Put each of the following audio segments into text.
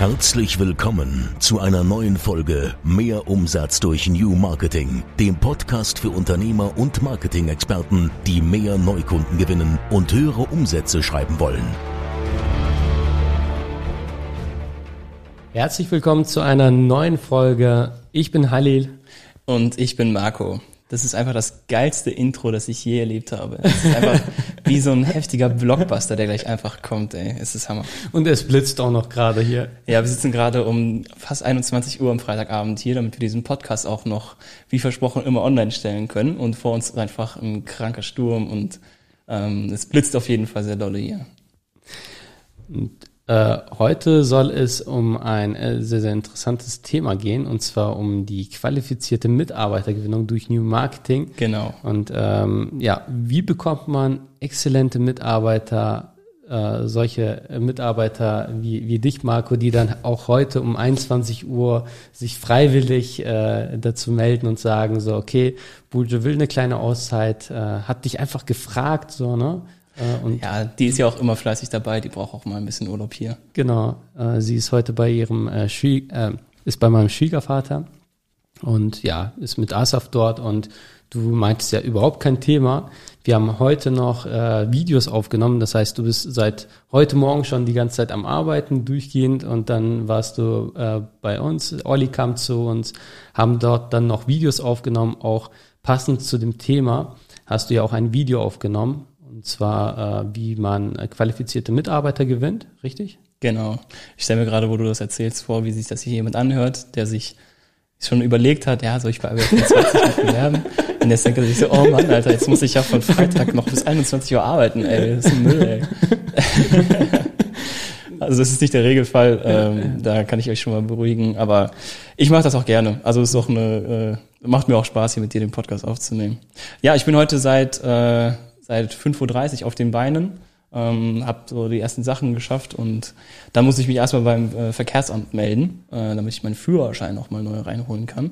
Herzlich willkommen zu einer neuen Folge Mehr Umsatz durch New Marketing, dem Podcast für Unternehmer und Marketing-Experten, die mehr Neukunden gewinnen und höhere Umsätze schreiben wollen. Herzlich willkommen zu einer neuen Folge. Ich bin Halil. Und ich bin Marco. Das ist einfach das geilste Intro, das ich je erlebt habe. Es ist einfach wie so ein heftiger Blockbuster, der gleich einfach kommt, ey. Es ist Hammer. Und es blitzt auch noch gerade hier. Ja, wir sitzen gerade um fast 21 Uhr am Freitagabend hier, damit wir diesen Podcast auch noch, wie versprochen, immer online stellen können. Und vor uns ist einfach ein kranker Sturm und ähm, es blitzt auf jeden Fall sehr dolle hier. Und heute soll es um ein äh, sehr, sehr interessantes Thema gehen, und zwar um die qualifizierte Mitarbeitergewinnung durch New Marketing. Genau. Und ähm, ja, wie bekommt man exzellente Mitarbeiter, äh, solche Mitarbeiter wie, wie dich, Marco, die dann auch heute um 21 Uhr sich freiwillig äh, dazu melden und sagen so, okay, Bulge will eine kleine Auszeit, äh, hat dich einfach gefragt, so, ne? Äh, und ja, die ist ja auch immer fleißig dabei, die braucht auch mal ein bisschen Urlaub hier. Genau, äh, sie ist heute bei ihrem äh, äh, ist bei meinem Schwiegervater und ja, ist mit Asaf dort und du meintest ja überhaupt kein Thema. Wir haben heute noch äh, Videos aufgenommen, das heißt, du bist seit heute Morgen schon die ganze Zeit am Arbeiten, durchgehend und dann warst du äh, bei uns, Olli kam zu uns, haben dort dann noch Videos aufgenommen, auch passend zu dem Thema hast du ja auch ein Video aufgenommen und zwar, äh, wie man qualifizierte Mitarbeiter gewinnt, richtig? Genau. Ich stelle mir gerade, wo du das erzählst, vor, wie sich das hier jemand anhört, der sich schon überlegt hat, ja, soll ich bei Arbeit 20 nicht bewerben? Und jetzt denkt er sich so, oh Mann, Alter, jetzt muss ich ja von Freitag noch bis 21 Uhr arbeiten, ey, das ist ein Müll, ey. Also das ist nicht der Regelfall, ähm, da kann ich euch schon mal beruhigen, aber ich mache das auch gerne. Also es ist auch eine, äh, macht mir auch Spaß, hier mit dir den Podcast aufzunehmen. Ja, ich bin heute seit äh, seit 5.30 Uhr auf den Beinen, ähm, habe so die ersten Sachen geschafft und dann muss ich mich erstmal beim äh, Verkehrsamt melden, äh, damit ich meinen Führerschein auch mal neu reinholen kann.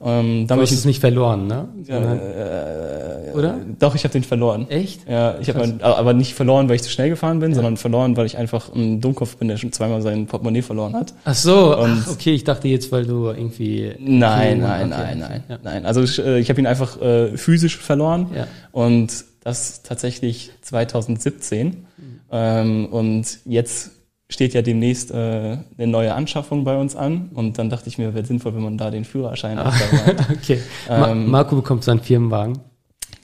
Ähm, du hast es nicht verloren, ne? Äh, Oder? Doch, ich habe den verloren. Echt? Ja, ich habe aber nicht verloren, weil ich zu schnell gefahren bin, ja. sondern verloren, weil ich einfach ein Dummkopf bin, der schon zweimal sein Portemonnaie verloren hat. Ach so, und Ach, okay, ich dachte jetzt, weil du irgendwie... Nein, nein, okay. nein, nein, ja. nein. Also ich, äh, ich habe ihn einfach äh, physisch verloren ja. und das tatsächlich 2017. Mhm. Ähm, und jetzt steht ja demnächst äh, eine neue Anschaffung bei uns an und dann dachte ich mir, wäre sinnvoll, wenn man da den Führerschein ah, hat. okay. Ähm, Marco bekommt seinen Firmenwagen.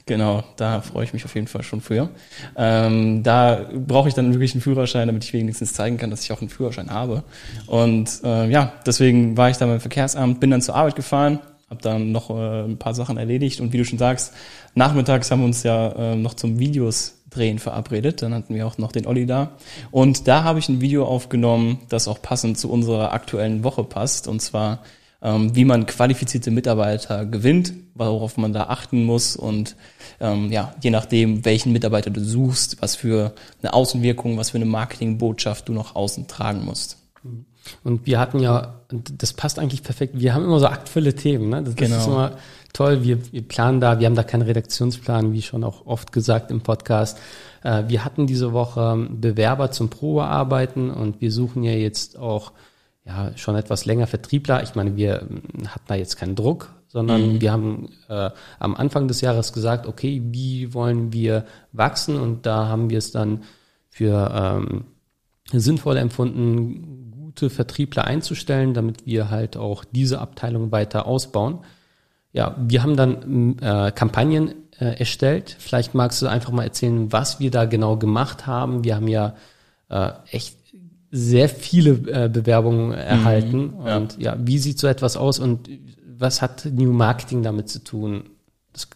Genau, da freue ich mich auf jeden Fall schon für. Ähm, da brauche ich dann wirklich einen Führerschein, damit ich wenigstens zeigen kann, dass ich auch einen Führerschein habe. Und äh, ja, deswegen war ich da beim Verkehrsamt, bin dann zur Arbeit gefahren, habe dann noch äh, ein paar Sachen erledigt und wie du schon sagst, nachmittags haben wir uns ja äh, noch zum Videos drehen verabredet. Dann hatten wir auch noch den Olli da. Und da habe ich ein Video aufgenommen, das auch passend zu unserer aktuellen Woche passt. Und zwar, ähm, wie man qualifizierte Mitarbeiter gewinnt, worauf man da achten muss und ähm, ja, je nachdem, welchen Mitarbeiter du suchst, was für eine Außenwirkung, was für eine Marketingbotschaft du noch außen tragen musst. Und wir hatten ja, das passt eigentlich perfekt, wir haben immer so aktvolle Themen, ne? Das, genau. ist immer toll, wir, wir planen da, wir haben da keinen Redaktionsplan, wie schon auch oft gesagt im Podcast. Äh, wir hatten diese Woche Bewerber zum Probearbeiten und wir suchen ja jetzt auch ja schon etwas länger Vertriebler. Ich meine, wir hm, hatten da jetzt keinen Druck, sondern mhm. wir haben äh, am Anfang des Jahres gesagt, okay, wie wollen wir wachsen? Und da haben wir es dann für ähm, sinnvoll empfunden, gute Vertriebler einzustellen, damit wir halt auch diese Abteilung weiter ausbauen. Ja, wir haben dann äh, Kampagnen äh, erstellt. Vielleicht magst du einfach mal erzählen, was wir da genau gemacht haben. Wir haben ja äh, echt sehr viele äh, Bewerbungen erhalten. Mhm, ja. Und ja, wie sieht so etwas aus und was hat New Marketing damit zu tun? Das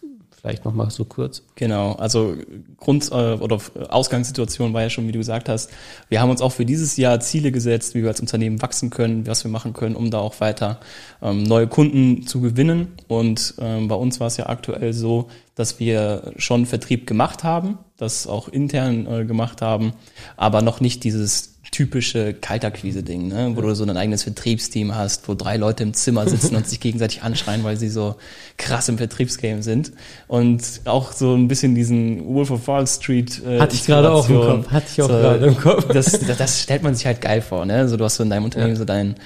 Vielleicht nochmal so kurz. Genau, also Grund äh, oder Ausgangssituation war ja schon, wie du gesagt hast, wir haben uns auch für dieses Jahr Ziele gesetzt, wie wir als Unternehmen wachsen können, was wir machen können, um da auch weiter ähm, neue Kunden zu gewinnen. Und ähm, bei uns war es ja aktuell so, dass wir schon Vertrieb gemacht haben, das auch intern äh, gemacht haben, aber noch nicht dieses typische Kaltakquise-Ding, ne? wo du so ein eigenes Vertriebsteam hast, wo drei Leute im Zimmer sitzen und sich gegenseitig anschreien, weil sie so krass im Vertriebsgame sind. Und auch so ein bisschen diesen Wolf of Wall Street. Äh, Hatte ich gerade auch im Kopf. Hatte ich auch so, gerade im Kopf. Das, das stellt man sich halt geil vor. Ne? Also du hast so in deinem Unternehmen ja. so dein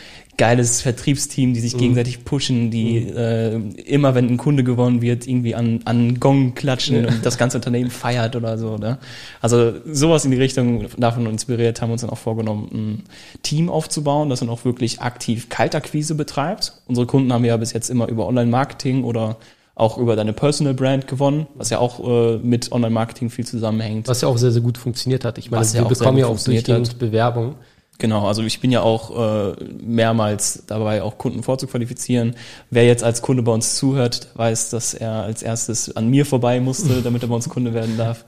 geiles Vertriebsteam, die sich mhm. gegenseitig pushen, die mhm. äh, immer, wenn ein Kunde gewonnen wird, irgendwie an, an Gong klatschen ja. und das ganze Unternehmen feiert oder so. Ne? Also sowas in die Richtung davon inspiriert, haben wir uns dann auch vorgenommen, ein Team aufzubauen, das dann auch wirklich aktiv Kaltakquise betreibt. Unsere Kunden haben ja bis jetzt immer über Online-Marketing oder auch über deine Personal Brand gewonnen, was ja auch äh, mit Online-Marketing viel zusammenhängt. Was ja auch sehr, sehr gut funktioniert hat. Ich meine, wir ja bekommen ja auch durchgehend Bewerbung. Genau, also ich bin ja auch äh, mehrmals dabei, auch Kunden vorzuqualifizieren. Wer jetzt als Kunde bei uns zuhört, weiß, dass er als erstes an mir vorbei musste, damit er bei uns Kunde werden darf.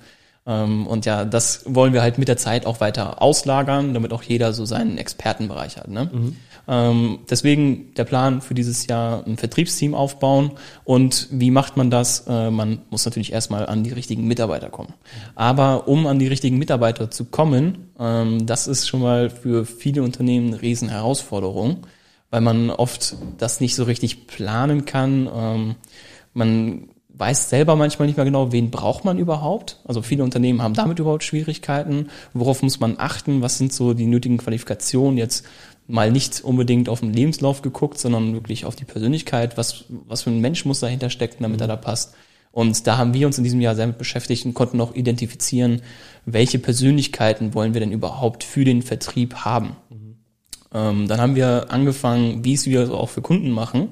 Ähm, und ja, das wollen wir halt mit der Zeit auch weiter auslagern, damit auch jeder so seinen Expertenbereich hat. Ne? Mhm. Ähm, deswegen der Plan für dieses Jahr ein Vertriebsteam aufbauen. Und wie macht man das? Äh, man muss natürlich erstmal an die richtigen Mitarbeiter kommen. Aber um an die richtigen Mitarbeiter zu kommen, ähm, das ist schon mal für viele Unternehmen eine riesen Herausforderung, weil man oft das nicht so richtig planen kann. Ähm, man weiß selber manchmal nicht mehr genau, wen braucht man überhaupt. Also viele Unternehmen haben damit überhaupt Schwierigkeiten. Worauf muss man achten? Was sind so die nötigen Qualifikationen jetzt mal nicht unbedingt auf den Lebenslauf geguckt, sondern wirklich auf die Persönlichkeit. Was, was für ein Mensch muss dahinter stecken, damit mhm. er da passt? Und da haben wir uns in diesem Jahr sehr mit beschäftigt und konnten auch identifizieren, welche Persönlichkeiten wollen wir denn überhaupt für den Vertrieb haben. Mhm. Ähm, dann haben wir angefangen, wie es wir auch für Kunden machen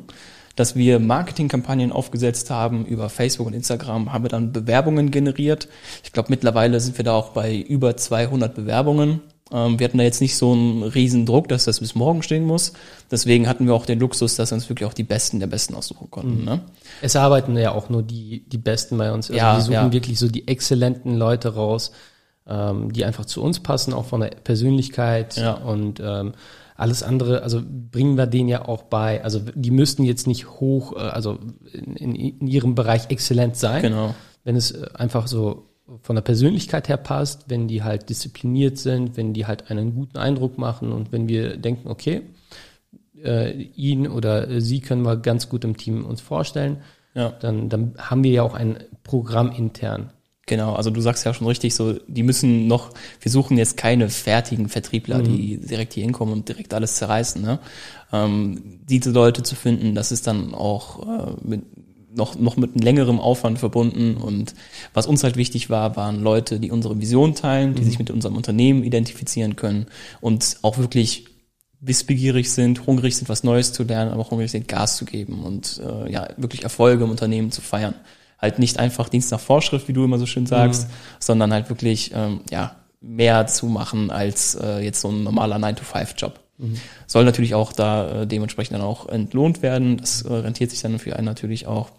dass wir Marketingkampagnen aufgesetzt haben über Facebook und Instagram, haben wir dann Bewerbungen generiert. Ich glaube, mittlerweile sind wir da auch bei über 200 Bewerbungen. Ähm, wir hatten da jetzt nicht so einen riesen Druck, dass das bis morgen stehen muss. Deswegen hatten wir auch den Luxus, dass wir uns wirklich auch die Besten der Besten aussuchen konnten. Mhm. Ne? Es arbeiten ja auch nur die, die Besten bei uns. Also ja, wir suchen ja. wirklich so die exzellenten Leute raus, ähm, die einfach zu uns passen, auch von der Persönlichkeit ja. und ähm, alles andere, also bringen wir denen ja auch bei. Also die müssten jetzt nicht hoch, äh, also in, in, ihrem Bereich exzellent sein. Genau. Wenn es äh, einfach so von der Persönlichkeit her passt, wenn die halt diszipliniert sind, wenn die halt einen guten Eindruck machen und wenn wir denken, okay, äh, ihn oder sie können wir ganz gut im Team uns vorstellen, ja. dann, dann haben wir ja auch ein Programm intern. Genau, also du sagst ja schon richtig, so die müssen noch, wir suchen jetzt keine fertigen Vertriebler, mhm. die direkt hier hinkommen und direkt alles zerreißen. Ne? Ähm, diese Leute zu finden, das ist dann auch äh, mit, noch, noch mit einem längeren Aufwand verbunden. Und was uns halt wichtig war, waren Leute, die unsere Vision teilen, die mhm. sich mit unserem Unternehmen identifizieren können und auch wirklich wissbegierig sind, hungrig sind, was Neues zu lernen, aber auch hungrig sind, Gas zu geben und äh, ja, wirklich Erfolge im Unternehmen zu feiern halt nicht einfach Dienst nach Vorschrift, wie du immer so schön sagst, mhm. sondern halt wirklich ähm, ja mehr zu machen als äh, jetzt so ein normaler 9-to-5-Job. Mhm. Soll natürlich auch da äh, dementsprechend dann auch entlohnt werden. Das äh, rentiert sich dann für einen natürlich auch.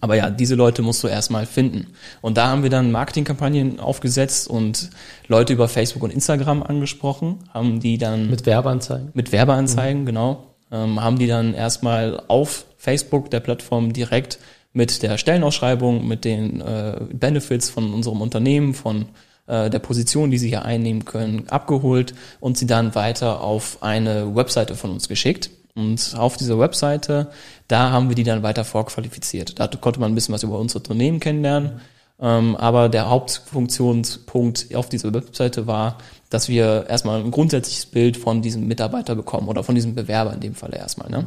Aber ja, diese Leute musst du erstmal finden. Und da haben wir dann Marketingkampagnen aufgesetzt und Leute über Facebook und Instagram angesprochen, haben die dann. Mit Werbeanzeigen? Mit Werbeanzeigen, mhm. genau. Ähm, haben die dann erstmal auf Facebook, der Plattform, direkt mit der Stellenausschreibung, mit den äh, Benefits von unserem Unternehmen, von äh, der Position, die sie hier einnehmen können, abgeholt und sie dann weiter auf eine Webseite von uns geschickt. Und auf dieser Webseite, da haben wir die dann weiter vorqualifiziert. Da konnte man ein bisschen was über unser Unternehmen kennenlernen. Ähm, aber der Hauptfunktionspunkt auf dieser Webseite war, dass wir erstmal ein grundsätzliches Bild von diesem Mitarbeiter bekommen oder von diesem Bewerber in dem Falle erstmal. Ne?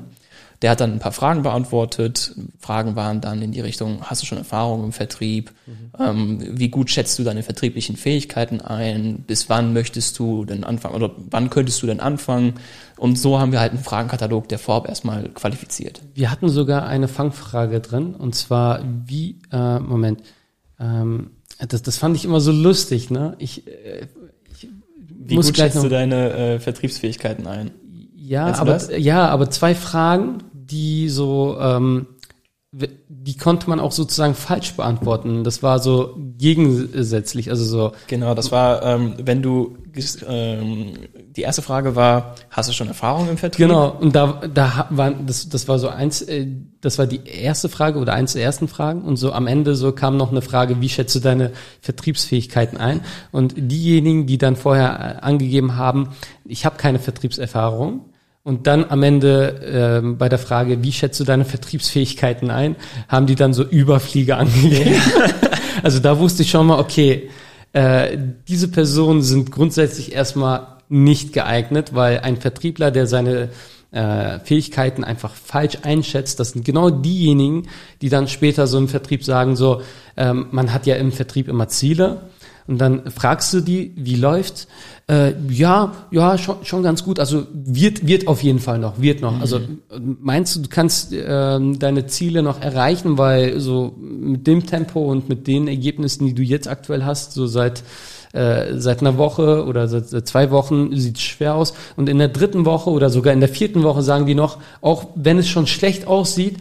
Der hat dann ein paar Fragen beantwortet. Fragen waren dann in die Richtung, hast du schon Erfahrung im Vertrieb? Mhm. Ähm, wie gut schätzt du deine vertrieblichen Fähigkeiten ein? Bis wann möchtest du denn anfangen? Oder wann könntest du denn anfangen? Und so haben wir halt einen Fragenkatalog der Vorab erstmal qualifiziert. Wir hatten sogar eine Fangfrage drin. Und zwar, wie, äh, Moment, ähm, das, das fand ich immer so lustig, ne? Ich, äh, ich wie gut schätzt du deine äh, Vertriebsfähigkeiten ein? Ja, aber, ja, aber zwei Fragen, die so, ähm, die konnte man auch sozusagen falsch beantworten. Das war so gegensätzlich, also so. Genau, das war, ähm, wenn du ähm, die erste Frage war, hast du schon Erfahrung im Vertrieb? Genau, und da, da war das, das war so eins, äh, das war die erste Frage oder eins der ersten Fragen. Und so am Ende so kam noch eine Frage, wie schätzt du deine Vertriebsfähigkeiten ein? Und diejenigen, die dann vorher äh, angegeben haben, ich habe keine Vertriebserfahrung, und dann am Ende äh, bei der Frage, wie schätzt du deine Vertriebsfähigkeiten ein, haben die dann so Überflieger angegeben. also da wusste ich schon mal, okay, äh, diese Personen sind grundsätzlich erstmal nicht geeignet, weil ein Vertriebler, der seine äh, Fähigkeiten einfach falsch einschätzt, das sind genau diejenigen, die dann später so im Vertrieb sagen, so, ähm, man hat ja im Vertrieb immer Ziele und dann fragst du die, wie läuft? Äh, ja, ja, schon, schon ganz gut. Also wird, wird auf jeden Fall noch, wird noch. Also mhm. meinst du, du kannst äh, deine Ziele noch erreichen, weil so mit dem Tempo und mit den Ergebnissen, die du jetzt aktuell hast, so seit äh, seit einer Woche oder seit, seit zwei Wochen sieht schwer aus. Und in der dritten Woche oder sogar in der vierten Woche sagen die noch, auch wenn es schon schlecht aussieht,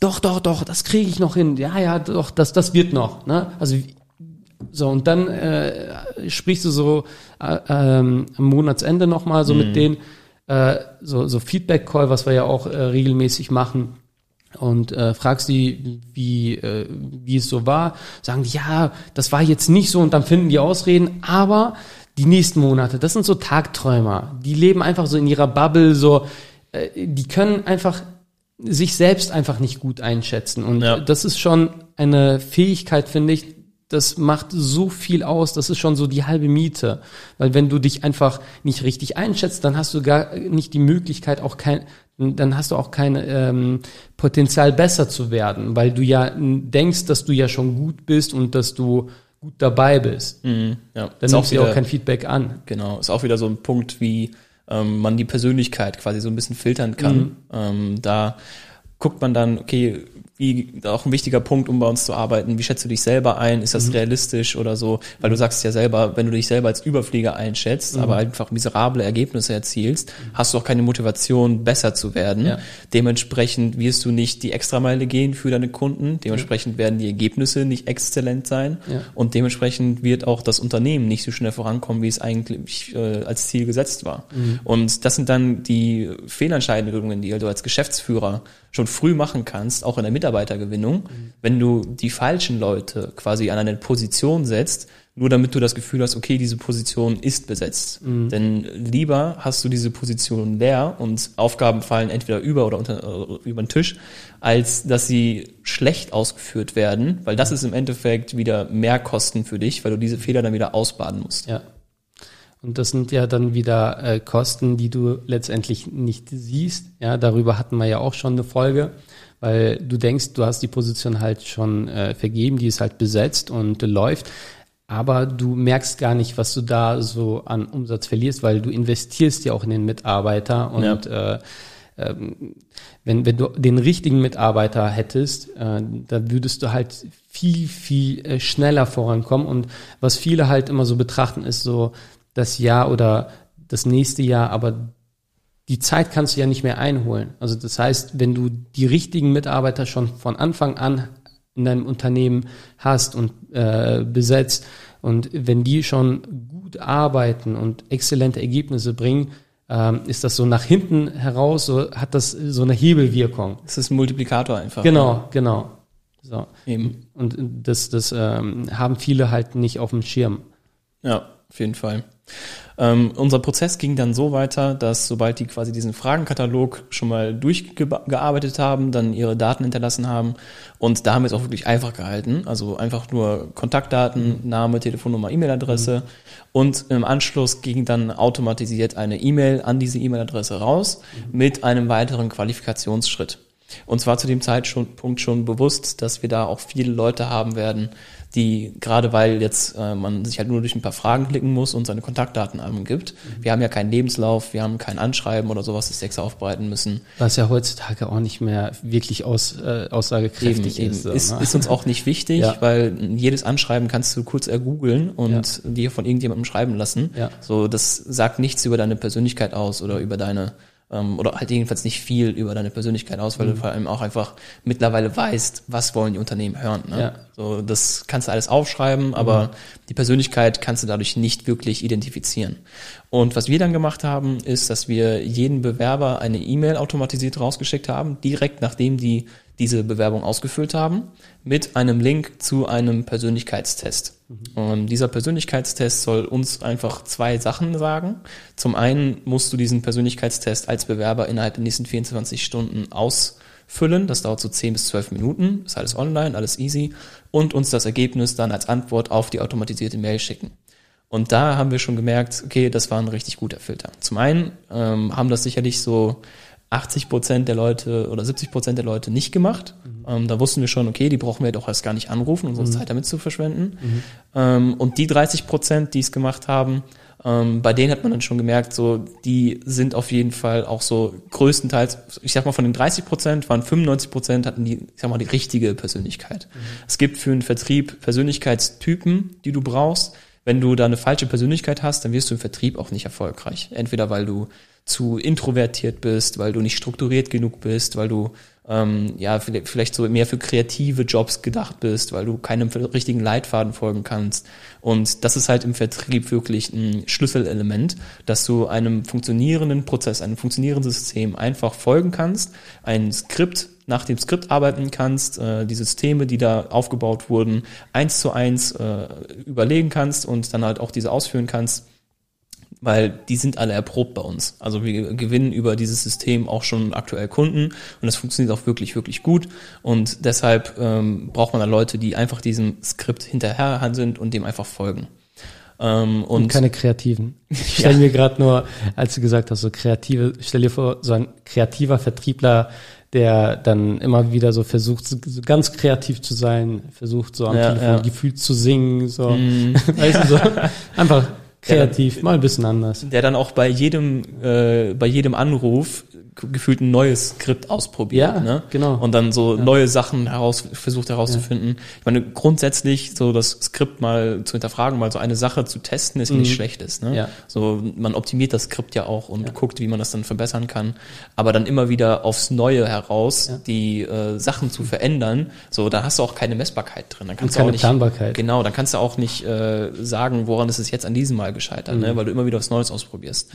doch, doch, doch, das kriege ich noch hin. Ja, ja, doch, das, das wird noch. Ne? Also so, und dann äh, sprichst du so äh, ähm, am Monatsende nochmal so mhm. mit denen, äh, so, so Feedback-Call, was wir ja auch äh, regelmäßig machen. Und äh, fragst die, wie, äh, wie es so war, sagen die, ja, das war jetzt nicht so. Und dann finden die Ausreden, aber die nächsten Monate, das sind so Tagträumer, die leben einfach so in ihrer Bubble, so, äh, die können einfach sich selbst einfach nicht gut einschätzen. Und ja. das ist schon eine Fähigkeit, finde ich, das macht so viel aus, das ist schon so die halbe Miete. Weil wenn du dich einfach nicht richtig einschätzt, dann hast du gar nicht die Möglichkeit, auch kein, dann hast du auch kein ähm, Potenzial besser zu werden, weil du ja denkst, dass du ja schon gut bist und dass du gut dabei bist. Mhm, ja. Dann ist nimmst du auch kein Feedback an. Genau, ist auch wieder so ein Punkt, wie ähm, man die Persönlichkeit quasi so ein bisschen filtern kann. Mhm. Ähm, da guckt man dann, okay, wie auch ein wichtiger Punkt, um bei uns zu arbeiten. Wie schätzt du dich selber ein? Ist das mhm. realistisch oder so? Weil du sagst ja selber, wenn du dich selber als Überflieger einschätzt, mhm. aber einfach miserable Ergebnisse erzielst, hast du auch keine Motivation, besser zu werden. Ja. Dementsprechend wirst du nicht die Extrameile gehen für deine Kunden. Dementsprechend werden die Ergebnisse nicht exzellent sein. Ja. Und dementsprechend wird auch das Unternehmen nicht so schnell vorankommen, wie es eigentlich äh, als Ziel gesetzt war. Mhm. Und das sind dann die Fehlentscheidungen, die du als Geschäftsführer schon früh machen kannst, auch in der Mitarbeitergewinnung, mhm. wenn du die falschen Leute quasi an eine Position setzt, nur damit du das Gefühl hast, okay, diese Position ist besetzt. Mhm. Denn lieber hast du diese Position leer und Aufgaben fallen entweder über oder unter, äh, über den Tisch, als dass sie schlecht ausgeführt werden, weil das ist im Endeffekt wieder mehr Kosten für dich, weil du diese Fehler dann wieder ausbaden musst. Ja. Und das sind ja dann wieder äh, Kosten, die du letztendlich nicht siehst. Ja, darüber hatten wir ja auch schon eine Folge, weil du denkst, du hast die Position halt schon äh, vergeben, die ist halt besetzt und äh, läuft. Aber du merkst gar nicht, was du da so an Umsatz verlierst, weil du investierst ja auch in den Mitarbeiter und ja. äh, ähm, wenn, wenn du den richtigen Mitarbeiter hättest, äh, da würdest du halt viel, viel äh, schneller vorankommen. Und was viele halt immer so betrachten, ist so, das Jahr oder das nächste Jahr, aber die Zeit kannst du ja nicht mehr einholen. Also das heißt, wenn du die richtigen Mitarbeiter schon von Anfang an in deinem Unternehmen hast und äh, besetzt und wenn die schon gut arbeiten und exzellente Ergebnisse bringen, ähm, ist das so nach hinten heraus, so hat das so eine Hebelwirkung. Es ist ein Multiplikator einfach. Genau, genau. So. Eben. Und das, das ähm, haben viele halt nicht auf dem Schirm. Ja, auf jeden Fall. Ähm, unser Prozess ging dann so weiter, dass sobald die quasi diesen Fragenkatalog schon mal durchgearbeitet haben, dann ihre Daten hinterlassen haben und da haben wir es auch wirklich einfach gehalten, also einfach nur Kontaktdaten, Name, Telefonnummer, E-Mail-Adresse mhm. und im Anschluss ging dann automatisiert eine E-Mail an diese E-Mail-Adresse raus mhm. mit einem weiteren Qualifikationsschritt. Und zwar zu dem Zeitpunkt schon bewusst, dass wir da auch viele Leute haben werden, die gerade weil jetzt äh, man sich halt nur durch ein paar Fragen klicken muss und seine Kontaktdaten angibt. Mhm. Wir haben ja keinen Lebenslauf, wir haben kein Anschreiben oder sowas, das extra aufbereiten müssen. Was ja heutzutage auch nicht mehr wirklich aus, äh, aussagekräftig eben, ist. Eben. Ist, ne? ist uns auch nicht wichtig, ja. weil jedes Anschreiben kannst du kurz ergoogeln und ja. dir von irgendjemandem schreiben lassen. Ja. So, das sagt nichts über deine Persönlichkeit aus oder über deine ähm, oder halt jedenfalls nicht viel über deine Persönlichkeit aus, weil mhm. du vor allem auch einfach mittlerweile weißt, was wollen die Unternehmen hören. Ne? Ja. So, das kannst du alles aufschreiben, aber mhm. die Persönlichkeit kannst du dadurch nicht wirklich identifizieren. Und was wir dann gemacht haben, ist, dass wir jeden Bewerber eine E-Mail automatisiert rausgeschickt haben, direkt nachdem die diese Bewerbung ausgefüllt haben, mit einem Link zu einem Persönlichkeitstest. Und dieser Persönlichkeitstest soll uns einfach zwei Sachen sagen. Zum einen musst du diesen Persönlichkeitstest als Bewerber innerhalb der nächsten 24 Stunden ausfüllen. Das dauert so 10 bis 12 Minuten. Ist alles online, alles easy. Und uns das Ergebnis dann als Antwort auf die automatisierte Mail schicken. Und da haben wir schon gemerkt, okay, das war ein richtig guter Filter. Zum einen ähm, haben das sicherlich so 80 Prozent der Leute oder 70 Prozent der Leute nicht gemacht. Mhm. Ähm, da wussten wir schon, okay, die brauchen wir doch erst gar nicht anrufen, unsere mhm. Zeit damit zu verschwenden. Mhm. Ähm, und die 30 Prozent, die es gemacht haben, ähm, bei denen hat man dann schon gemerkt, so, die sind auf jeden Fall auch so größtenteils, ich sag mal, von den 30 Prozent waren 95 Prozent hatten die, ich sag mal, die richtige Persönlichkeit. Mhm. Es gibt für einen Vertrieb Persönlichkeitstypen, die du brauchst. Wenn du da eine falsche Persönlichkeit hast, dann wirst du im Vertrieb auch nicht erfolgreich. Entweder weil du zu introvertiert bist, weil du nicht strukturiert genug bist, weil du ähm, ja vielleicht so mehr für kreative Jobs gedacht bist, weil du keinem richtigen Leitfaden folgen kannst. Und das ist halt im Vertrieb wirklich ein Schlüsselelement, dass du einem funktionierenden Prozess, einem funktionierenden System einfach folgen kannst, ein Skript nach dem Skript arbeiten kannst, äh, die Systeme, die da aufgebaut wurden, eins zu eins äh, überlegen kannst und dann halt auch diese ausführen kannst weil die sind alle erprobt bei uns. Also wir gewinnen über dieses System auch schon aktuell Kunden und das funktioniert auch wirklich, wirklich gut. Und deshalb ähm, braucht man da Leute, die einfach diesem Skript hinterher sind und dem einfach folgen. Ähm, und, und, keine Kreativen. Ich stelle ja. mir gerade nur, als du gesagt hast, so kreative, stell dir vor, so ein kreativer Vertriebler, der dann immer wieder so versucht, so ganz kreativ zu sein, versucht so am ja, Telefon ja. gefühlt zu singen, so, mm. weißt du, so, einfach kreativ, dann, mal ein bisschen anders. Der dann auch bei jedem, äh, bei jedem Anruf gefühlt ein neues Skript ausprobiert. Ja, ne? genau. Und dann so ja. neue Sachen heraus, versucht herauszufinden. Ja. Ich meine, grundsätzlich so das Skript mal zu hinterfragen, mal so eine Sache zu testen, ist mhm. nicht schlechtes. Ne? Ja. So, man optimiert das Skript ja auch und ja. guckt, wie man das dann verbessern kann. Aber dann immer wieder aufs Neue heraus die äh, Sachen zu verändern, so, da hast du auch keine Messbarkeit drin. Dann kannst und keine du auch nicht, Planbarkeit. Genau, dann kannst du auch nicht äh, sagen, woran ist es jetzt an diesem Mal gescheitert, ne? mhm. ne? weil du immer wieder was Neues ausprobierst.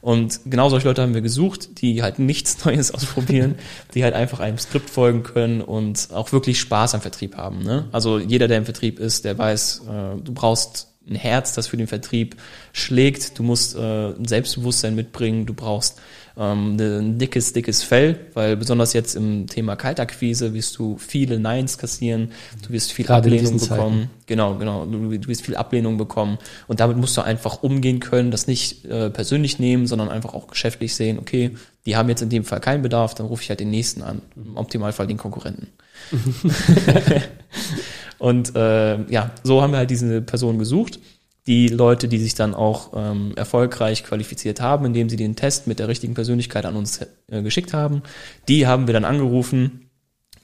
Und genau solche Leute haben wir gesucht, die halt nichts Neues ausprobieren, die halt einfach einem Skript folgen können und auch wirklich Spaß am Vertrieb haben. Ne? Also jeder, der im Vertrieb ist, der weiß, äh, du brauchst ein Herz, das für den Vertrieb schlägt. Du musst äh, ein Selbstbewusstsein mitbringen. Du brauchst ähm, ein dickes, dickes Fell, weil besonders jetzt im Thema Kaltakquise wirst du viele Neins kassieren. Du wirst viel Gerade Ablehnung bekommen. Genau, genau. Du, du, wirst viel Ablehnung bekommen. Und damit musst du einfach umgehen können, das nicht äh, persönlich nehmen, sondern einfach auch geschäftlich sehen. Okay, die haben jetzt in dem Fall keinen Bedarf, dann rufe ich halt den nächsten an. Im Optimalfall den Konkurrenten. Und äh, ja, so haben wir halt diese Person gesucht. Die Leute, die sich dann auch ähm, erfolgreich qualifiziert haben, indem sie den Test mit der richtigen Persönlichkeit an uns äh, geschickt haben, die haben wir dann angerufen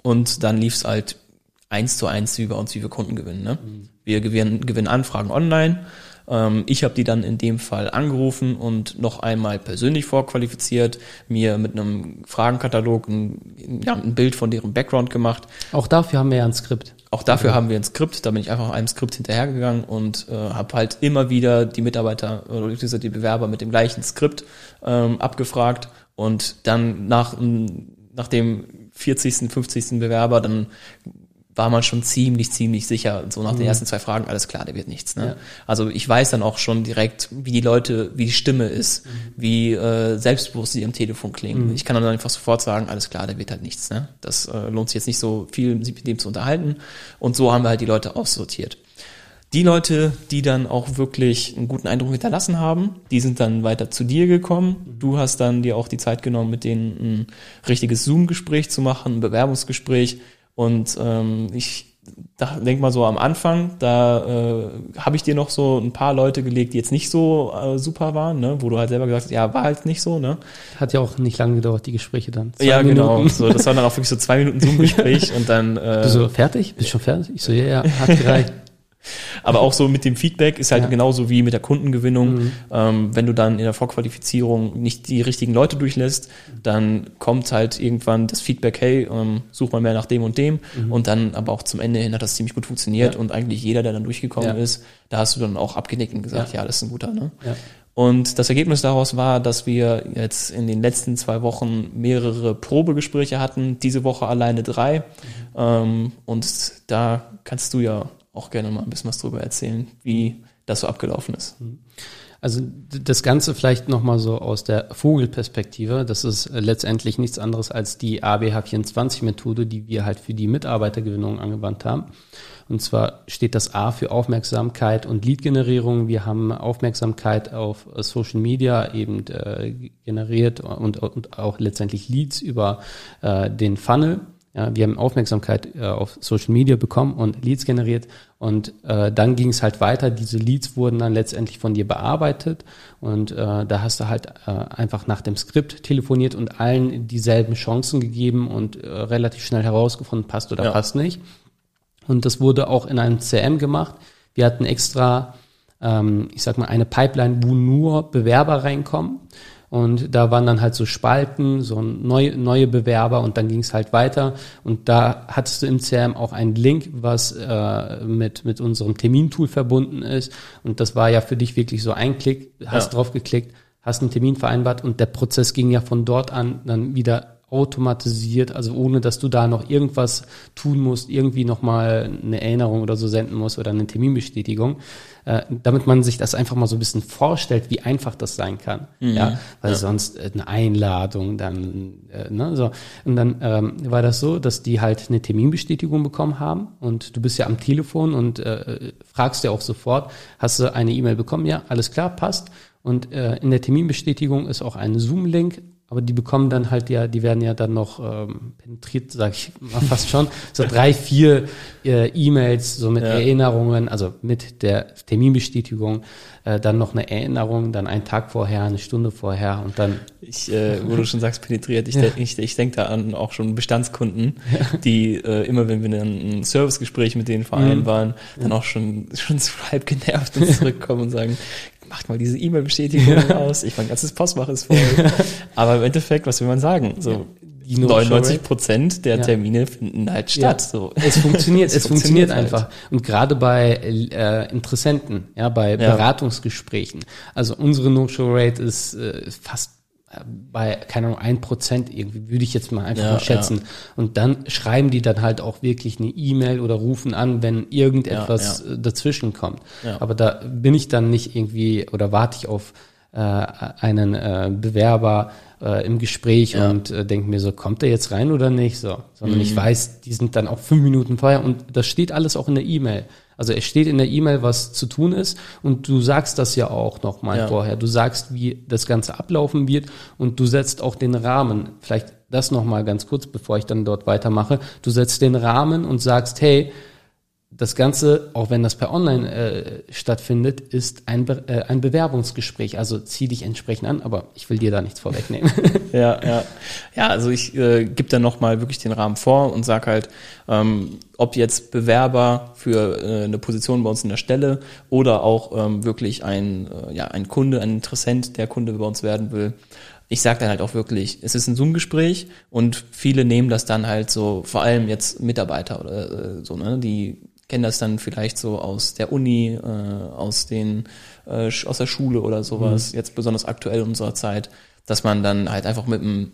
und dann lief es halt eins zu eins wie bei uns, wie wir Kunden gewinnen. Ne? Mhm. Wir gewinnen, gewinnen Anfragen online ich habe die dann in dem Fall angerufen und noch einmal persönlich vorqualifiziert, mir mit einem Fragenkatalog ein, ja, ein Bild von deren Background gemacht. Auch dafür haben wir ja ein Skript. Auch dafür haben wir ein Skript, da bin ich einfach einem Skript hinterhergegangen und äh, habe halt immer wieder die Mitarbeiter oder die Bewerber mit dem gleichen Skript ähm, abgefragt und dann nach, nach dem 40., 50. Bewerber, dann war man schon ziemlich, ziemlich sicher, so nach mhm. den ersten zwei Fragen, alles klar, der wird nichts. Ne? Ja. Also ich weiß dann auch schon direkt, wie die Leute, wie die Stimme ist, mhm. wie äh, selbstbewusst sie am Telefon klingen. Mhm. Ich kann dann einfach sofort sagen, alles klar, der wird halt nichts. Ne? Das äh, lohnt sich jetzt nicht so viel, sich mit dem zu unterhalten. Und so haben wir halt die Leute aussortiert. Die Leute, die dann auch wirklich einen guten Eindruck hinterlassen haben, die sind dann weiter zu dir gekommen. Mhm. Du hast dann dir auch die Zeit genommen, mit denen ein richtiges Zoom-Gespräch zu machen, ein Bewerbungsgespräch und ähm, ich denke mal so am Anfang, da äh, habe ich dir noch so ein paar Leute gelegt, die jetzt nicht so äh, super waren, ne? wo du halt selber gesagt hast, ja, war halt nicht so, ne? Hat ja auch nicht lange gedauert, die Gespräche dann. Zwei ja, genau. Minuten. genau. So, das war dann auch wirklich so zwei Minuten Zoom-Gespräch und dann. Äh, Bist du fertig? Bist du schon fertig? Ich so, ja, ja, hat gereicht. Aber auch so mit dem Feedback ist halt Ja. genauso wie mit der Kundengewinnung. Ähm, wenn du dann in der Vorqualifizierung nicht die richtigen Leute durchlässt, dann kommt halt irgendwann das Feedback, hey, ähm, such mal mehr nach dem und dem. Und dann aber auch zum Ende hin hat das ziemlich gut funktioniert Ja. und eigentlich jeder, der dann durchgekommen Ja. ist, da hast du dann auch abgenickt und gesagt, Ja. das ist ein guter. Ne? Und das Ergebnis daraus war, dass wir jetzt in den letzten zwei Wochen mehrere Probegespräche hatten, diese Woche alleine drei. Ähm, und da kannst du ja auch gerne mal ein bisschen was drüber erzählen, wie das so abgelaufen ist. Also d- das Ganze vielleicht nochmal so aus der Vogelperspektive. Das ist äh, letztendlich nichts anderes als die ABH24-Methode, die wir halt für die Mitarbeitergewinnung angewandt haben. Und zwar steht das A für Aufmerksamkeit und Lead-Generierung. Wir haben Aufmerksamkeit auf äh, Social Media eben äh, generiert und, und auch letztendlich Leads über äh, den Funnel. Ja, wir haben Aufmerksamkeit äh, auf Social Media bekommen und Leads generiert und äh, dann ging es halt weiter. Diese Leads wurden dann letztendlich von dir bearbeitet und äh, da hast du halt äh, einfach nach dem Skript telefoniert und allen dieselben Chancen gegeben und äh, relativ schnell herausgefunden, passt oder Ja. passt nicht. Und das wurde auch in einem CM gemacht. Wir hatten extra, ähm, ich sag mal, eine Pipeline, wo nur Bewerber reinkommen. Und da waren dann halt so Spalten, so neue, neue Bewerber und dann ging es halt weiter. Und da hattest du im CRM auch einen Link, was äh, mit, mit unserem Termintool verbunden ist. Und das war ja für dich wirklich so ein Klick, hast Ja. drauf geklickt, hast einen Termin vereinbart und der Prozess ging ja von dort an dann wieder automatisiert, also ohne dass du da noch irgendwas tun musst, irgendwie nochmal eine Erinnerung oder so senden musst oder eine Terminbestätigung, äh, damit man sich das einfach mal so ein bisschen vorstellt, wie einfach das sein kann. Ja, weil sonst äh, eine Einladung, dann, äh, ne, so. Und dann ähm, war das so, dass die halt eine Terminbestätigung bekommen haben und du bist ja am Telefon und äh, fragst ja auch sofort, hast du eine E-Mail bekommen? Ja, alles klar, passt. Und äh, in der Terminbestätigung ist auch ein Zoom-Link, aber die bekommen dann halt ja, die werden ja dann noch ähm, penetriert, sage ich mal fast schon, so drei, vier äh, E-Mails, so mit Ja. Erinnerungen, also mit der Terminbestätigung, äh, dann noch eine Erinnerung, dann einen Tag vorher, eine Stunde vorher und dann Ich, äh, wo du schon sagst, penetriert, ich, denk- ich, ich denke da an auch schon Bestandskunden, die äh, immer, wenn wir dann ein Servicegespräch mit denen vereinbaren, dann auch schon, schon halb genervt uns zurückkommen und sagen, macht mal diese E-Mail-Bestätigung aus, ich mein ganzes Postfach ist voll. Aber im Endeffekt, was will man sagen? So, Die No-Show 99 Prozent der Ja. Termine finden halt statt. So. Es funktioniert, es, Es funktioniert, funktioniert halt. einfach. Und gerade bei äh, Interessenten, ja, bei Ja. Beratungsgesprächen. Also unsere No-Show-Rate ist äh, fast bei, keine Ahnung, ein Prozent irgendwie, würde ich jetzt mal einfach Ja, mal schätzen. Und dann schreiben die dann halt auch wirklich eine E-Mail oder rufen an, wenn irgendetwas Ja, dazwischen kommt. Ja. Aber da bin ich dann nicht irgendwie oder warte ich auf äh, einen äh, Bewerber äh, im Gespräch Ja. und äh, denke mir so, kommt der jetzt rein oder nicht? So, sondern ich weiß, die sind dann auch fünf Minuten vorher und das steht alles auch in der E-Mail. Also es steht in der E-Mail, was zu tun ist und du sagst das ja auch nochmal Ja. vorher. Du sagst, wie das Ganze ablaufen wird und du setzt auch den Rahmen. Vielleicht das nochmal ganz kurz, bevor ich dann dort weitermache. Du setzt den Rahmen und sagst, hey, das Ganze, auch wenn das per Online äh, stattfindet, ist ein, Be äh, ein Bewerbungsgespräch. Also zieh dich entsprechend an, aber ich will dir da nichts vorwegnehmen. Ja, ja. Ja, also ich äh, gebe dann nochmal wirklich den Rahmen vor und sag halt, ähm, ob jetzt Bewerber für äh, eine Position bei uns in der Stelle oder auch ähm, wirklich ein, äh, ja, ein Kunde, ein Interessent, der Kunde bei uns werden will. Ich sage dann halt auch wirklich, es ist ein Zoom-Gespräch und viele nehmen das dann halt so, vor allem jetzt Mitarbeiter oder äh, so, ne, die kennen das dann vielleicht so aus der Uni, äh, aus den äh, aus der Schule oder sowas, jetzt besonders aktuell in unserer Zeit, dass man dann halt einfach mit einem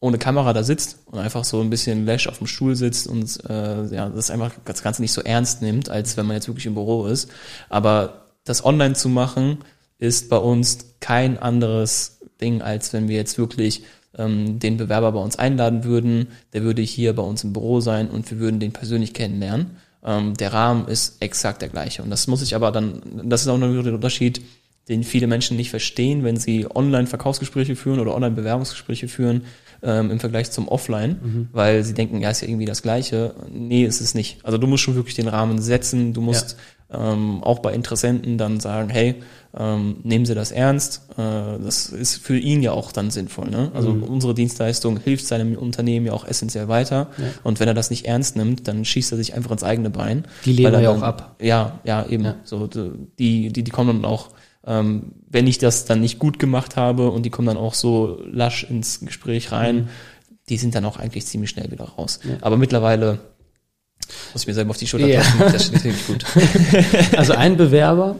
ohne Kamera da sitzt und einfach so ein bisschen läsch auf dem Stuhl sitzt und äh, ja, das einfach das Ganze nicht so ernst nimmt, als wenn man jetzt wirklich im Büro ist. Aber das online zu machen, ist bei uns kein anderes Ding, als wenn wir jetzt wirklich ähm, den Bewerber bei uns einladen würden. Der würde hier bei uns im Büro sein und wir würden den persönlich kennenlernen. Ähm, der Rahmen ist exakt der gleiche. Und das muss ich aber dann, das ist auch noch der Unterschied, den viele Menschen nicht verstehen, wenn sie Online-Verkaufsgespräche führen oder Online-Bewerbungsgespräche führen ähm, im Vergleich zum Offline, weil sie denken, ja, ist ja irgendwie das Gleiche. Nee, ist es nicht. Also du musst schon wirklich den Rahmen setzen, du musst ähm, auch bei Interessenten dann sagen, hey, ähm, nehmen Sie das ernst. Äh, das ist für ihn ja auch dann sinnvoll. Ne? Also mhm. unsere Dienstleistung hilft seinem Unternehmen ja auch essentiell weiter. Ja. Und wenn er das nicht ernst nimmt, dann schießt er sich einfach ins eigene Bein. Die lehnen ja auch ab. Ja, ja, eben. Ja. So, die, die, die kommen dann auch, ähm, wenn ich das dann nicht gut gemacht habe und die kommen dann auch so lasch ins Gespräch rein, mhm. die sind dann auch eigentlich ziemlich schnell wieder raus. Ja. Aber mittlerweile muss ich mir selber auf die Schulter ja. das steht wirklich gut. Also ein Bewerber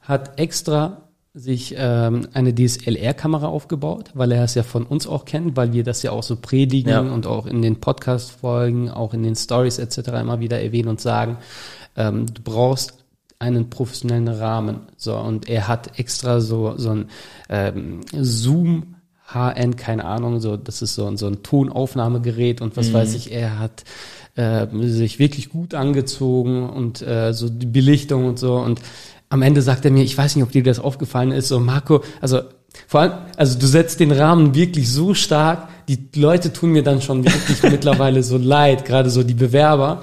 hat extra sich ähm, eine DSLR-Kamera aufgebaut, weil er es ja von uns auch kennt, weil wir das ja auch so predigen ja. und auch in den Podcast-Folgen, auch in den Stories etc. immer wieder erwähnen und sagen, ähm, du brauchst einen professionellen Rahmen. So, und er hat extra so, so ein ähm, Zoom HN, keine Ahnung, so, das ist so, so ein Tonaufnahmegerät und was mhm. weiß ich, er hat äh, sich wirklich gut angezogen und äh, so die Belichtung und so und am Ende sagt er mir, ich weiß nicht, ob dir das aufgefallen ist, so Marco, also vor allem, also du setzt den Rahmen wirklich so stark, die Leute tun mir dann schon wirklich mittlerweile so leid, gerade so die Bewerber,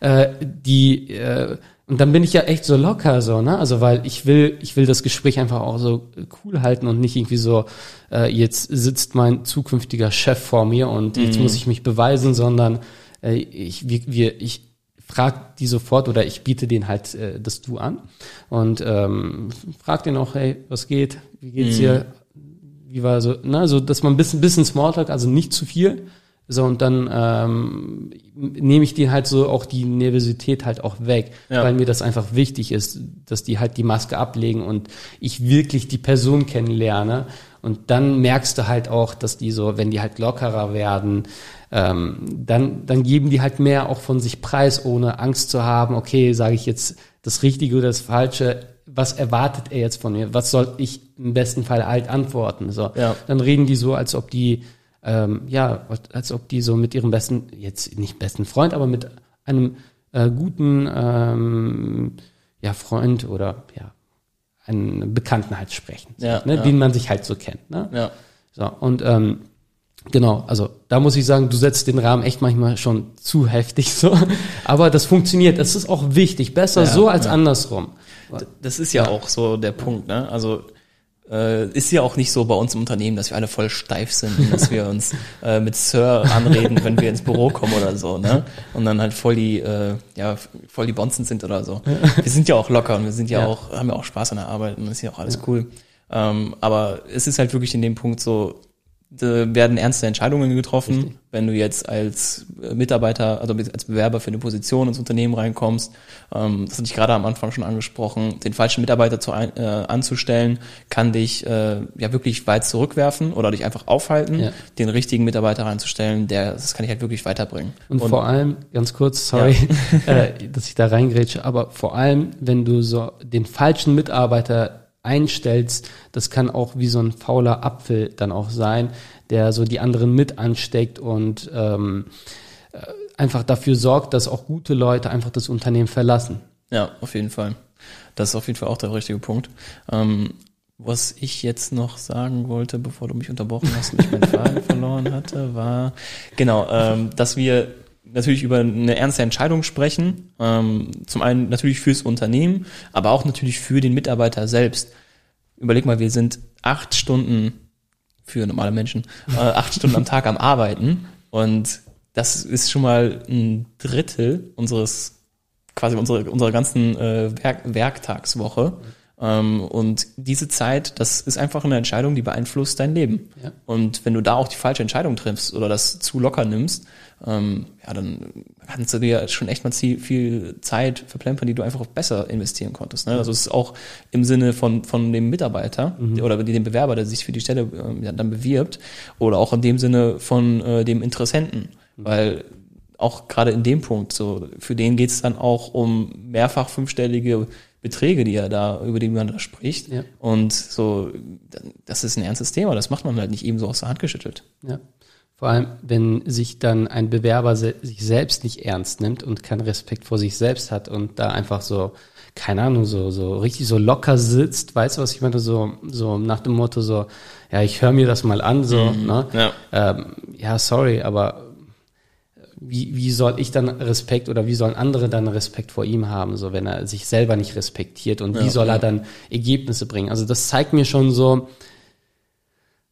äh, die äh, und dann bin ich ja echt so locker so, ne? Also weil ich will, ich will das Gespräch einfach auch so cool halten und nicht irgendwie so, äh, jetzt sitzt mein zukünftiger Chef vor mir und jetzt mhm. muss ich mich beweisen, sondern äh, ich, wir, wir, ich frag die sofort oder ich biete den halt äh, das Du an und ähm, frag den auch, hey, was geht, wie geht's mhm. dir, wie war so, ne, so dass man ein bisschen, bisschen Smalltalk, also nicht zu viel, so und dann ähm, nehme ich die halt so auch die Nervosität halt auch weg, ja. weil mir das einfach wichtig ist, dass die halt die Maske ablegen und ich wirklich die Person kennenlerne und dann merkst du halt auch, dass die so, wenn die halt lockerer werden, ähm, dann, dann geben die halt mehr auch von sich preis, ohne Angst zu haben, okay, sage ich jetzt das Richtige oder das Falsche, was erwartet er jetzt von mir? Was soll ich im besten Fall halt antworten? So, ja. dann reden die so, als ob die, ähm, ja, als ob die so mit ihrem besten, jetzt nicht besten Freund, aber mit einem äh, guten ähm, ja, Freund oder ja, einen Bekannten halt sprechen, ja, ne, ja. den man sich halt so kennt. Ne? Ja. So, und ähm, Genau, also da muss ich sagen, du setzt den Rahmen echt manchmal schon zu heftig so. Aber das funktioniert. Das ist auch wichtig. Besser ja, so als ja. andersrum. Das ist ja, ja, auch so der Punkt, ne? Also äh, ist ja auch nicht so bei uns im Unternehmen, dass wir alle voll steif sind, dass wir uns äh, mit Sir anreden, wenn wir ins Büro kommen oder so, ne? Und dann halt voll die, äh, ja, voll die Bonzen sind oder so. Wir sind ja auch locker und wir sind ja, auch, haben ja auch Spaß an der Arbeit und ist ja auch alles cool. Ähm, aber es ist halt wirklich in dem Punkt so, werden ernste Entscheidungen getroffen. Richtig. Wenn du jetzt als Mitarbeiter, also als Bewerber für eine Position ins Unternehmen reinkommst, ähm, das hatte ich gerade am Anfang schon angesprochen, den falschen Mitarbeiter zu, äh, anzustellen, kann dich äh, ja wirklich weit zurückwerfen oder dich einfach aufhalten. Ja. Den richtigen Mitarbeiter reinzustellen, der, das kann dich halt wirklich weiterbringen. Und, Und vor allem, ganz kurz, sorry, ja. äh, dass ich da reingrätsche, aber vor allem, wenn du so den falschen Mitarbeiter einstellst, das kann auch wie so ein fauler Apfel dann auch sein, der so die anderen mit ansteckt und ähm, äh, einfach dafür sorgt, dass auch gute Leute einfach das Unternehmen verlassen. Ja, auf jeden Fall. Das ist auf jeden Fall auch der richtige Punkt. Ähm, was ich jetzt noch sagen wollte, bevor du mich unterbrochen hast und ich meinen Faden verloren hatte, war genau, ähm, dass wir natürlich über eine ernste Entscheidung sprechen. Ähm, zum einen natürlich fürs Unternehmen, aber auch natürlich für den Mitarbeiter selbst. Überleg mal, wir sind acht Stunden für normale Menschen, äh, acht Stunden am Tag am Arbeiten und das ist schon mal ein Drittel unseres, quasi unsere, unserer ganzen äh, Werk, Werktagswoche. Ähm, und diese Zeit, das ist einfach eine Entscheidung, die beeinflusst dein Leben. Ja. Und wenn du da auch die falsche Entscheidung triffst oder das zu locker nimmst, ähm, ja, dann kannst du dir schon echt mal viel Zeit verplempern, die du einfach besser investieren konntest. Ne? Also es ist auch im Sinne von, von dem Mitarbeiter mhm. oder dem Bewerber, der sich für die Stelle äh, dann bewirbt, oder auch in dem Sinne von äh, dem Interessenten. Mhm. Weil auch gerade in dem Punkt, so für den geht's dann auch um mehrfach fünfstellige Beträge, die er da, über die man da spricht. Ja. Und so, das ist ein ernstes Thema, das macht man halt nicht eben so aus der Hand geschüttelt. Ja. Vor allem, wenn sich dann ein Bewerber se sich selbst nicht ernst nimmt und keinen Respekt vor sich selbst hat und da einfach so, keine Ahnung, so, so richtig so locker sitzt, weißt du, was ich meine? So, so nach dem Motto so, ja, ich höre mir das mal an, so, mhm, ne? Ja. Ähm, ja, sorry, aber wie, wie soll ich dann Respekt oder wie sollen andere dann Respekt vor ihm haben, so wenn er sich selber nicht respektiert und wie soll er dann Ergebnisse bringen? Also das zeigt mir schon so